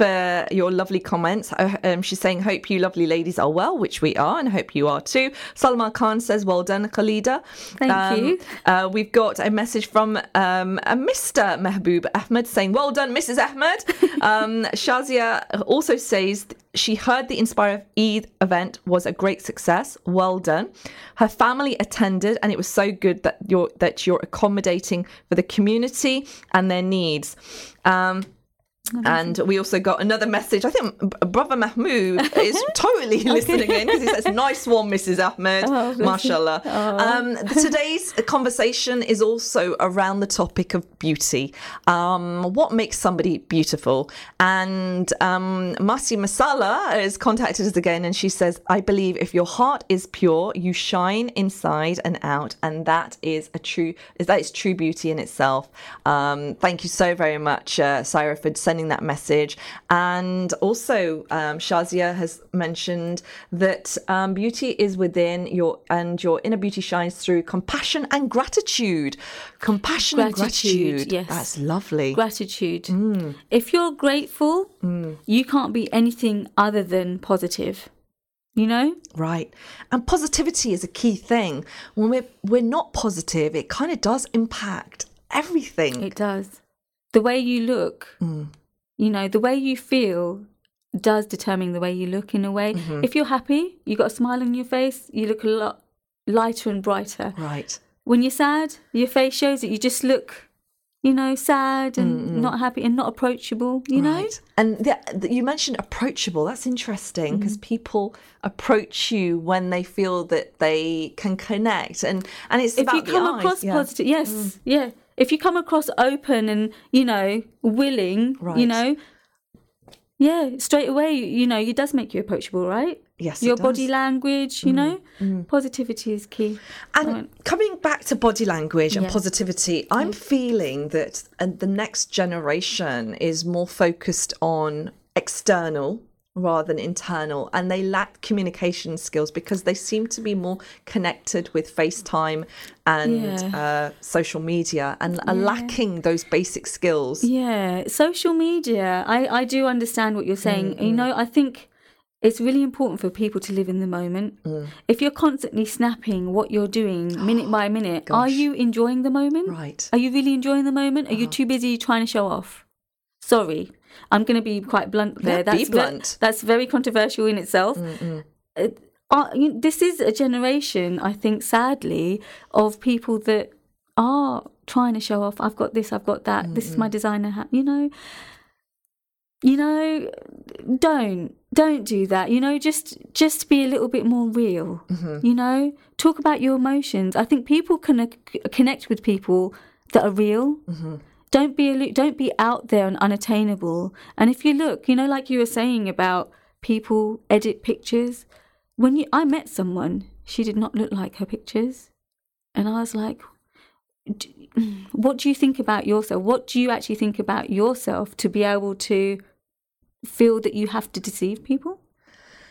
for your lovely comments um, she's saying hope you lovely ladies are well which we are and hope you are too salma khan says well done khalida Thank Um, you. uh, we've got a message from um, a Mr. Mehboob Ahmed saying, Well done, Mrs. Ahmed. Um, Shazia also says she heard the Inspire Eid event was a great success. Well done. Her family attended, and it was so good that you're that you're accommodating for the community and their needs. Um, And we also got another message. I think Brother Mahmood is totally listening in because he says, Nice one, Mrs. Ahmed. Oh. Mashallah. Um, today's conversation is also around the topic of beauty. Um, what makes somebody beautiful? And um, Masi Masala has contacted us again and she says, I believe if your heart is pure, you shine inside and out. And that is a true, that is true beauty in itself. Um, thank you so very much, uh, Syra, for sending that message. And also, um, Shazia has mentioned that um, beauty is within your, and your inner beauty shines through compassion and gratitude. Compassion and Gratitude, gratitude. yes. That's lovely. Gratitude. Mm. If you're grateful, you can't be anything other than positive. You know? Right. And positivity is a key thing. When we're we're not positive, it kind of does impact everything. It does. The way you look, Mm. You know, the way you feel does determine the way you look in a way. Mm-hmm. If you're happy, you got a smile on your face, you look a lot lighter and brighter. right. When you're sad, your face shows it. You just look, you know, sad and not happy and not approachable, you know? Right. And the, the- you mentioned approachable. That's interesting because people approach you when they feel that they can connect, and and it's if about you the come eyes, across yeah. Mm. positive yes yeah if you come across open and you know willing Right. you know yeah straight away you know it does make you approachable right Yes, your body. Mm. language you know positivity is key And coming back to body language and Yeah. positivity, I'm feeling that uh, the next generation is more focused on external rather than internal, and they lack communication skills because they seem to be more connected with FaceTime and Yeah. uh, social media and are lacking those basic skills. yeah social media i i do understand what you're saying you know i think it's really important for people to live in the moment. Mm. If you're constantly snapping what you're doing minute by minute, are you enjoying the moment? Right. Are you really enjoying the moment? Are you too busy trying to show off? Sorry, I'm going to be quite blunt there. Yeah, be ve- that's very controversial in itself. Uh, uh, this is a generation, I think, sadly, of people that are trying to show off. I've got this. I've got that. This is my designer hat. You know. You know, don't don't do that. You know, just just be a little bit more real. You know, talk about your emotions. I think people can uh, connect with people that are real. Don't be don't be out there and unattainable. And if you look, you know, like you were saying about people edit pictures. When you, I met someone, she did not look like her pictures, and I was like, "What do you think about yourself? What do you actually think about yourself to be able to feel that you have to deceive people?"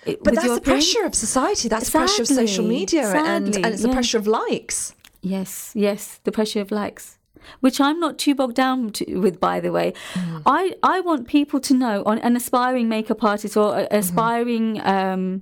It- But that's the appearance? pressure of society. That's the pressure of social media, and, sadly, and it's the yeah. pressure of likes. Yes, yes, the pressure of likes, which I'm not too bogged down to, with, by the way. Mm. I, I want people to know, on an aspiring makeup artist or a- Mm-hmm. aspiring um,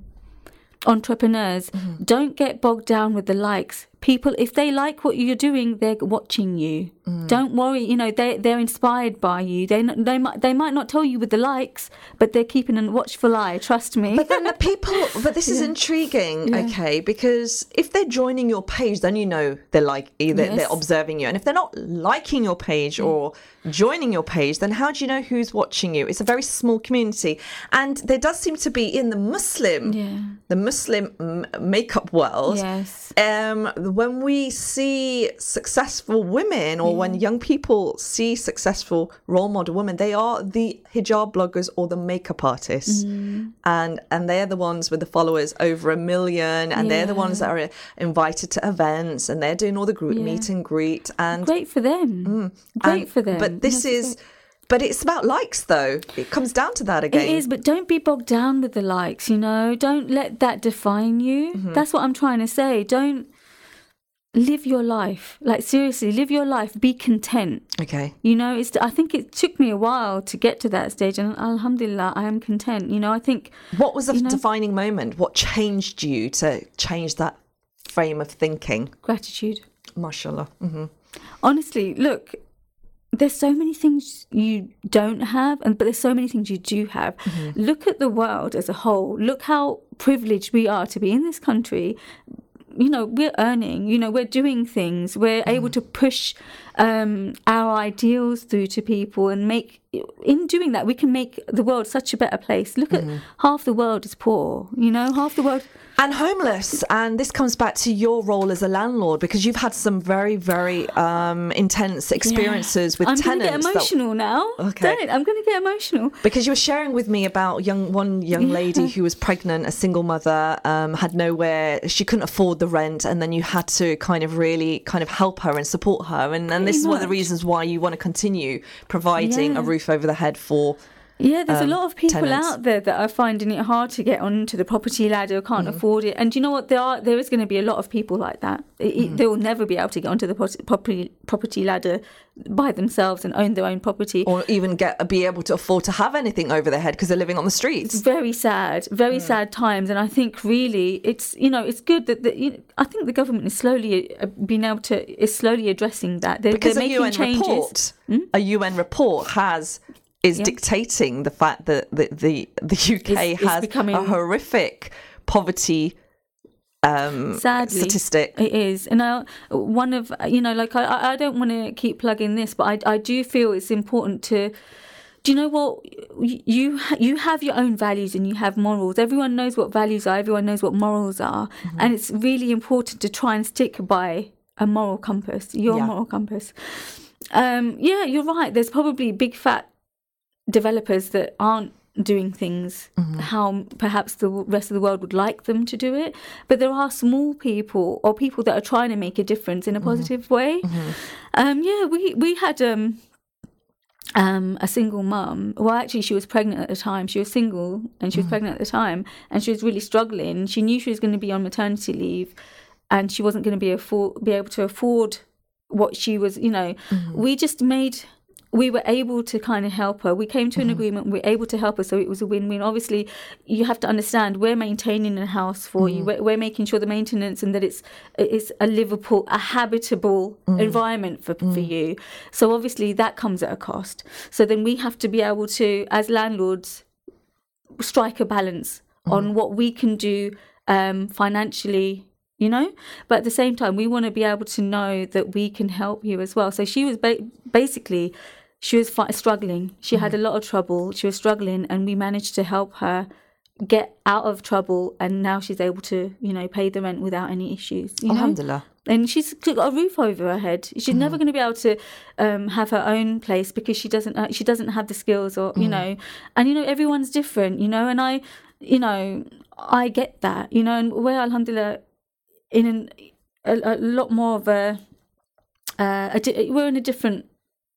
entrepreneurs, Mm-hmm. don't get bogged down with the likes. People, if they like what you're doing, they're watching you. Mm. Don't worry, you know they they're inspired by you. They they might they might not tell you with the likes, but they're keeping a watchful eye. Trust me. But then the people, but this is intriguing, okay? Because if they're joining your page, then you know they're like either Yes. they're observing you, and if they're not liking your page or joining your page, then how do you know who's watching you? It's a very small community, and there does seem to be in the Muslim, Yeah. the Muslim m- makeup world, Yes. um, when we see successful women or when mm. young people see successful role model women, they are the hijab bloggers or the makeup artists. Mm. And and they're the ones with the followers over a million and they're the ones that are invited to events and they're doing all the group Yeah. meet and greet and Great for them. Mm. Great and- for them. But this Yes, is but it's about likes though. It comes down to that again. It is, but don't be bogged down with the likes, you know? Don't let that define you. Mm-hmm. That's what I'm trying to say. Don't live your life. Like, seriously, live your life. Be content. Okay. You know, it's. I think it took me a while to get to that stage, and Alhamdulillah, I am content. You know, I think What was the know? defining moment? What changed you to change that frame of thinking? gratitude. Mashallah. hmm Honestly, look, there's so many things you don't have, and but there's so many things you do have. Look at the world as a whole. Look how privileged we are to be in this country. You know, we're earning. You know, we're doing things. We're able to push um, our ideals through to people and make in doing that, we can make the world such a better place. Look Mm-hmm. at half the world is poor. You know, half the world. And homeless and this comes back to your role as a landlord because you've had some very very um, intense experiences with tenants. I'm gonna tenants get that- emotional now. Okay. Don't. I'm going to get emotional. because you were sharing with me about young one young lady who was pregnant, a single mother, um, had nowhere, she couldn't afford the rent, and then you had to kind of really kind of help her and support her, and, and this is one of the reasons why you want to continue providing a roof over the head for. Yeah, there's um, a lot of people tenants. out there that are finding it hard to get onto the property ladder, can't Mm-hmm. afford it. And you know what? There are there is going to be a lot of people like that. It- Mm-hmm. They will never be able to get onto the property property ladder by themselves and own their own property. Or even get be able to afford to have anything over their head because they're living on the streets. very sad, very sad times, and I think really it's you know it's good that the, you know, I think the government is slowly uh, being able to is slowly addressing that. They're, Because they're a making UN changes. Hmm? report, a UN report has is dictating the fact that the the, the UK It's- it's has becoming- a horrific poverty um, Sadly, statistic. It is, and I, one of you know, like I, I don't want to keep plugging this, but I, I do feel it's important to. Do you know what you you have your own values and you have morals. Everyone knows what values are. Everyone knows what morals are, Mm-hmm. and it's really important to try and stick by a moral compass. Your Yeah. moral compass. Um, yeah, you're right. There's probably big fat developers that aren't doing things how perhaps the rest of the world would like them to do it but there are small people or people that are trying to make a difference in a positive way um yeah we we had um um, a single mum. Well, actually, she was pregnant at the time. She was single and she was pregnant at the time, and she was really struggling. She knew she was going to be on maternity leave, and she wasn't going to be afford be able to afford what she was. You know, we just made. We were able to kind of help her. We came to an mm-hmm. agreement. We were able to help her, so it was a win-win. Obviously, you have to understand we're maintaining a house for you. Mm-hmm. We're, we're making sure the maintenance and that it's it's a livable, a habitable mm. environment for for mm. you. So obviously that comes at a cost. So then we have to be able to, as landlords, strike a balance mm. on what we can do um, financially. You know, but at the same time, we want to be able to know that we can help you as well. So she was ba- basically, she was fi- struggling. She had a lot of trouble. She was struggling, and we managed to help her get out of trouble. And now she's able to, you know, pay the rent without any issues. You know? Alhamdulillah. and she's got a roof over her head. She's never going to be able to um, have her own place because she doesn't. Uh, she doesn't have the skills, or you know, and you know, everyone's different, you know. And I, you know, I get that, you know. And we're alhamdulillah in an, a, a lot more of a, uh, a di- we're in a different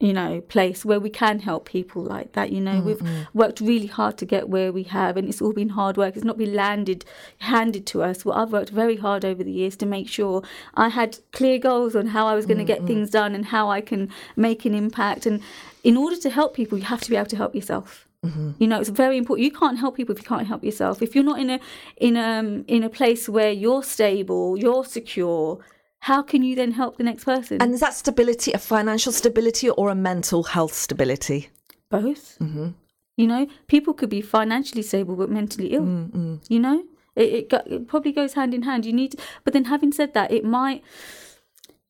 you know place where we can help people like that you know mm, we've mm. worked really hard to get where we have and it's all been hard work. It's not been landed handed to us. Well i've worked very hard over the years to make sure i had clear goals on how i was going to mm, get things done and how i can make an impact. And in order to help people you have to be able to help yourself. Mm-hmm. You know it's very important. You can't help people if you can't help yourself. If you're not in a in a in a place where you're stable you're secure how can you then help the next person And is that stability a financial stability or a mental health stability? both. Mm-hmm. You know, people could be financially stable but mentally ill. Mm, mm. You know, it, it, go, it probably goes hand in hand. You need, but then having said that, it might.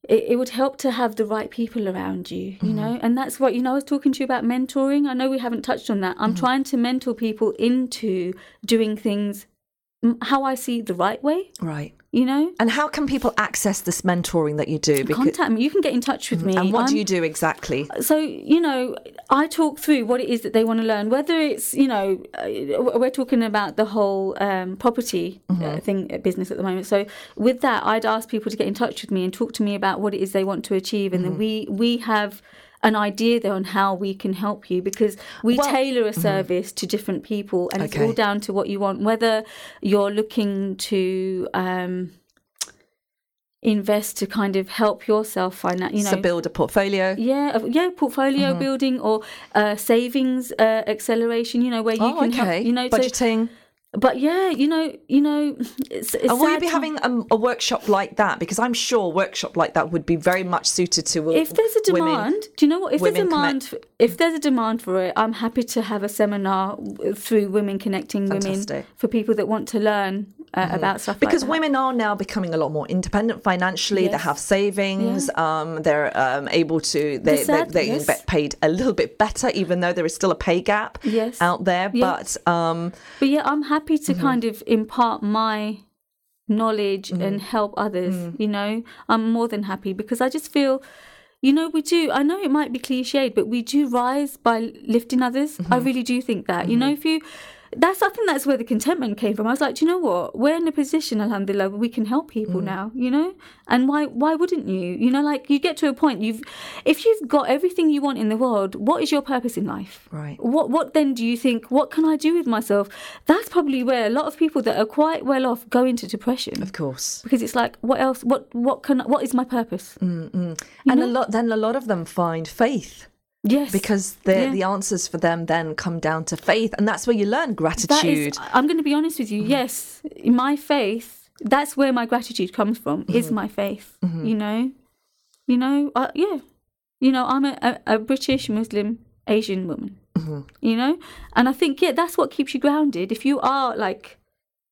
It, it would help to have the right people around you, you mm-hmm. know, and that's what you know. I was talking to you about mentoring. I know we haven't touched on that. I'm mm-hmm. trying to mentor people into doing things how I see the right way, Right. you know. And how can people access this mentoring that you do? Contact me. You can get in touch with me. and what do you do exactly? so you know i talk through what it is that they want to learn whether it's you know uh, we're talking about the whole um, property uh, thing uh, business at the moment so with that i'd ask people to get in touch with me and talk to me about what it is they want to achieve and then we we have an idea there on how we can help you because we Well- tailor a service to different people and it's all down to what you want whether you're looking to um invest to kind of help yourself find that you know so build a portfolio. yeah, yeah, portfolio Mm-hmm. building or uh, savings uh, acceleration. You know where you oh, can okay. help. You know, so- budgeting. But yeah, you know, you know, it's, it's and will you be time- having um, a workshop like that? Because I'm sure a workshop like that would be very much suited to If there's a women. demand, do you know what? If there's a demand, f if there's a demand for it, I'm happy to have a seminar through Women Connecting Fantastic. Women for people that want to learn uh, about stuff Mm-hmm. because like that. women are now becoming a lot more independent financially. They have savings. Um, they're um, able to. They, they, they yes. get paid a little bit better, even though there is still a pay gap Yes. out there. Yes. But um, But yeah, I'm happy Mm-hmm. to kind of impart my knowledge Mm-hmm. and help others. Mm. You know, I'm more than happy because I just feel, you know, we do. I know it might be cliched, but we do rise by lifting others. Mm-hmm. I really do think that. You know, if you. That's I think that's where the contentment came from. I was like, do you know what? We're in a position, alhamdulillah, where we can help Mm. people now, you know? And why why wouldn't you? You know, like you get to a point you've if you've got everything you want in the world, what is your purpose in life? Right. What what then do you think? What can I do with myself? That's probably where a lot of people that are quite well off go into depression of course, because it's like, what else? What what can? What is my purpose? and a lot. Then a lot of them find faith. Yes, Because the Yeah. the answers for them then come down to faith, and that's where you learn gratitude. is. I'm going to be honest with you. Mm-hmm. Yes, my faith, that's where my gratitude comes from. Is mm-hmm. my faith. Mm-hmm. You know, you know, uh, yeah, you know, I'm a, a, a British Muslim Asian woman. You know, and I think yeah, that's what keeps you grounded. If you are like.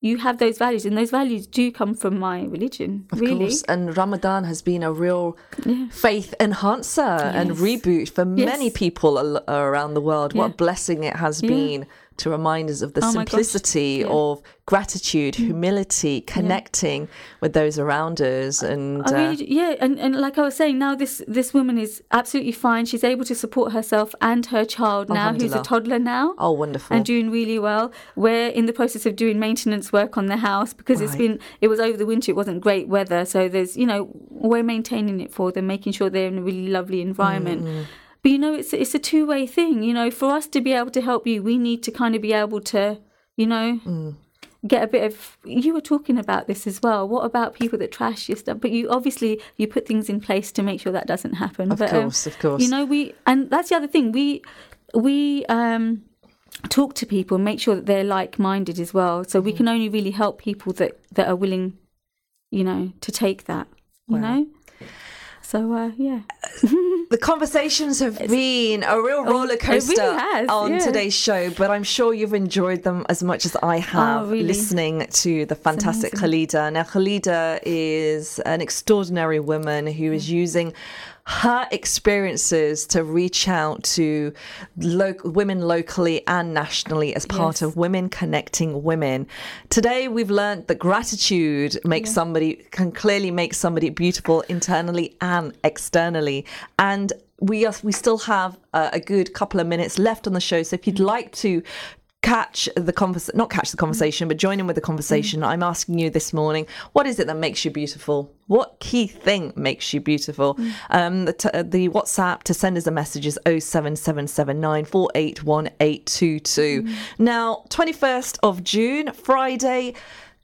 You have those values, and those values do come from my religion. Of really, course, and Ramadan has been a real Yeah. faith enhancer and reboot for many people around the world. Yeah. What blessing it has Yeah. been to remind us of the Oh simplicity Yeah. of gratitude, humility, connecting with those around us, and I uh, yeah, and, and like I was saying, now this this woman is absolutely fine. She's able to support herself and her child now, who's a toddler now. oh, wonderful. And doing really well. We're in the process of doing maintenance work on the house because it's Right. been it was over the winter. It wasn't great weather, so there's you know we're maintaining it for them, making sure they're in a really lovely environment. Mm-hmm. But you know, it's it's a two way thing. You know, for us to be able to help you, we need to kind of be able to, you know, Mm. get a bit of. You were talking about this as well. What about people that trash your stuff? But you obviously you put things in place to make sure that doesn't happen. Of but, um, course, of course. You know, we and that's the other thing. We we um talk to people, and make sure that they're like minded as well. So we can only really help people that that are willing, you know, to take that. You know. So uh, yeah. the conversations have been a real Oh, roller coaster really has, on yeah. today's show, but I'm sure you've enjoyed them as much as I have Oh, really? listening to the fantastic Khalida. Now, Khalida is an extraordinary woman who is using her experiences to reach out to women locally and nationally as part Yes. of Women Connecting Women. Today, we've learned that gratitude makes somebody, can clearly make somebody beautiful internally and externally. And we are, we still have uh, a good couple of minutes left on the show. So if you'd like to catch the convers not catch the conversation but join in with the conversation. Mm. I'm asking you this morning what is it that makes you beautiful? What key thing makes you beautiful? Mm. Um the, t- the whatsapp to send us a message is 07779 481 mm. now 21st of june friday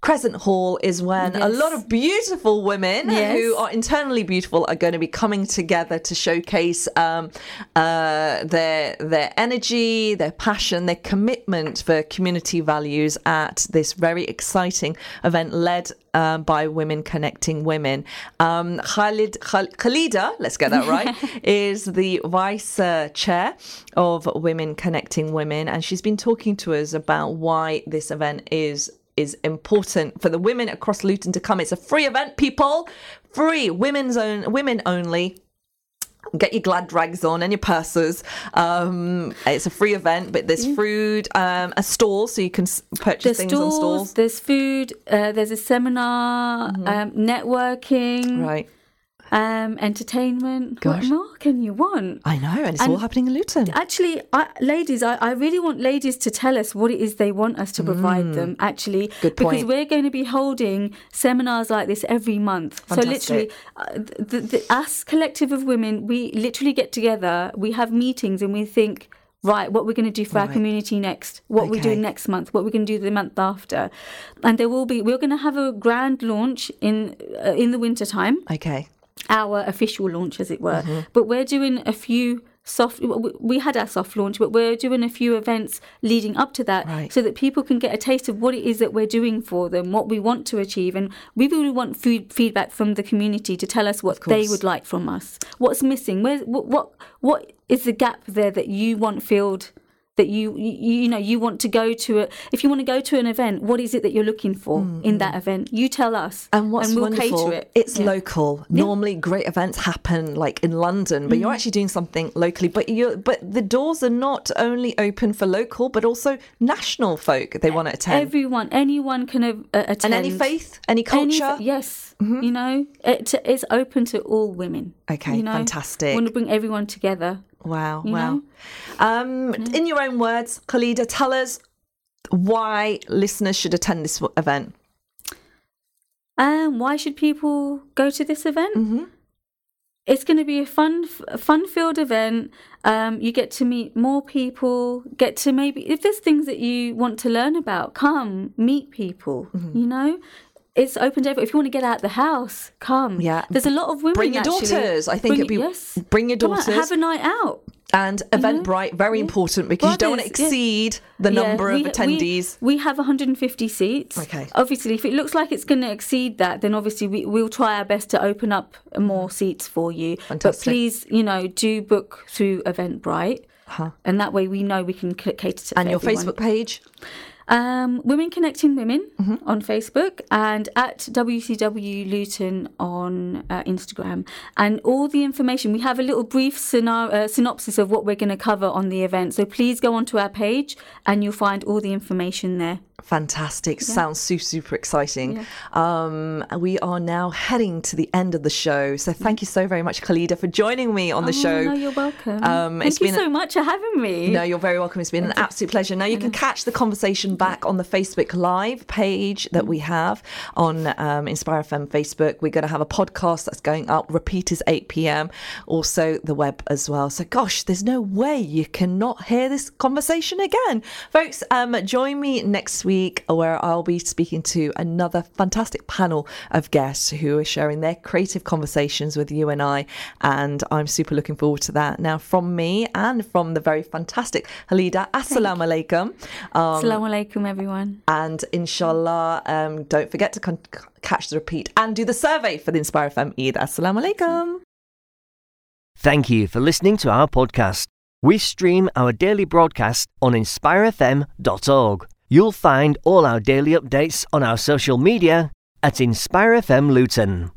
Crescent Hall is when a lot of beautiful women Yes. who are internally beautiful are going to be coming together to showcase um, uh, their their energy, their passion, their commitment for community values at this very exciting event led um, by Women Connecting Women. Um, Khalid Khal- Khalida, let's get that right, is the vice uh, chair of Women Connecting Women, and she's been talking to us about why this event is is important for the women across Luton to come. It's a free event, people. Free, women's own, women only. Get your glad rags on and your purses. Um, it's a free event, but there's food, um, a stall, so you can purchase There's things on stalls, there's food, uh, there's a seminar, um, networking, Right. Um, entertainment. Gosh. What more can you want? I know, and it's And- all happening in Luton. Actually, I, ladies, I, I really want ladies to tell us what it is they want us to provide them. Actually, Mm. Because we're going to be holding seminars like this every month. So literally, uh, the, the, us collective of women, we literally get together, we have meetings, and we think. Right, what we're going to do for our community next, what we're Okay. doing next month, what we're going to do the month after, and there will be. We're going to have a grand launch in uh, in the winter time Okay. Our official launch, as it were. Mm-hmm. But we're doing a few soft. we- had our soft launch, but we're doing a few events leading up to that, Right. so that people can get a taste of what it is that we're doing for them, what we want to achieve, and we really want food feedback from the community to tell us what they would like from us, what's missing, where's what what what is the gap there that you want filled that you, you you know you want to go to a, if you want to go to an event what is it that you're looking for in that event you tell us And what's we'll wonderful, cater it it's Yeah. local. Normally, great events happen like in London, but Mm. you're actually doing something locally. But you, but the doors are not only open for local, but also national folk. They want to attend. everyone anyone can uh, attend and any faith, any Any culture. fa- yes you know it, it's open to all women Okay, you know? fantastic. want to bring everyone together Wow, You wow. Um, In your own words, Khalida, tell us why listeners should attend this event. Um, why should people go to this event? Mm-hmm. It's going to be a fun, fun-filled event. Um, you get to meet more people. Get to maybe if there's things that you want to learn about, come meet people. Mm-hmm. You know, it's open to everyone. If you want to get out of the house, come. Yeah. there's a lot of women. Bring your actually. daughters. I think Bring- it'd be- yes. bring your daughters. have a night out. And Eventbrite, very important because you don't want to Brothers, yeah. exceed the Yeah, number of attendees. We, we have 150 seats. Okay. Obviously, if it looks like it's going to exceed that, then obviously we, we'll try our best to open up more mm-hmm. seats for you. But please, you know, do book through Eventbrite. And that way we know we can cater to and your everyone. Facebook page. Um, Women Connecting Women Mm-hmm. on Facebook and at WCW Luton on uh, Instagram. And all the information, we have a little brief scenario, uh, synopsis of what we're going to cover on the event. So please go onto our page and you'll find all the information there. Fantastic. Sounds super, super exciting. Um, we are now heading to the end of the show. So thank you so very much, Khalida, for joining me on the Oh, show. No, you're welcome. Um, Thank it's you been a- so much for having me. No, you're very welcome. It's been an absolute pleasure. Now you can catch the conversation back on the Facebook Live page that we have on um, Inspire FM Facebook. We're going to have a podcast that's going up. Repeat is 8 p.m. Also the web as well. So gosh, there's no way you cannot hear this conversation again, folks. Um, join me next week where I'll be speaking to another fantastic panel of guests who are sharing their creative conversations with you and I, and I'm super looking forward to that. Now, from me and from the very fantastic Khalida, Assalamu alaikum. Um, alaikum, everyone. and inshallah, um, don't forget to con- catch the repeat and do the survey for the Inspire FM Eid. Assalamu alaikum. Thank you for listening to our podcast. We stream our daily broadcast on inspirefm.org. You'll find all our daily updates on our social media at Inspire FM Luton.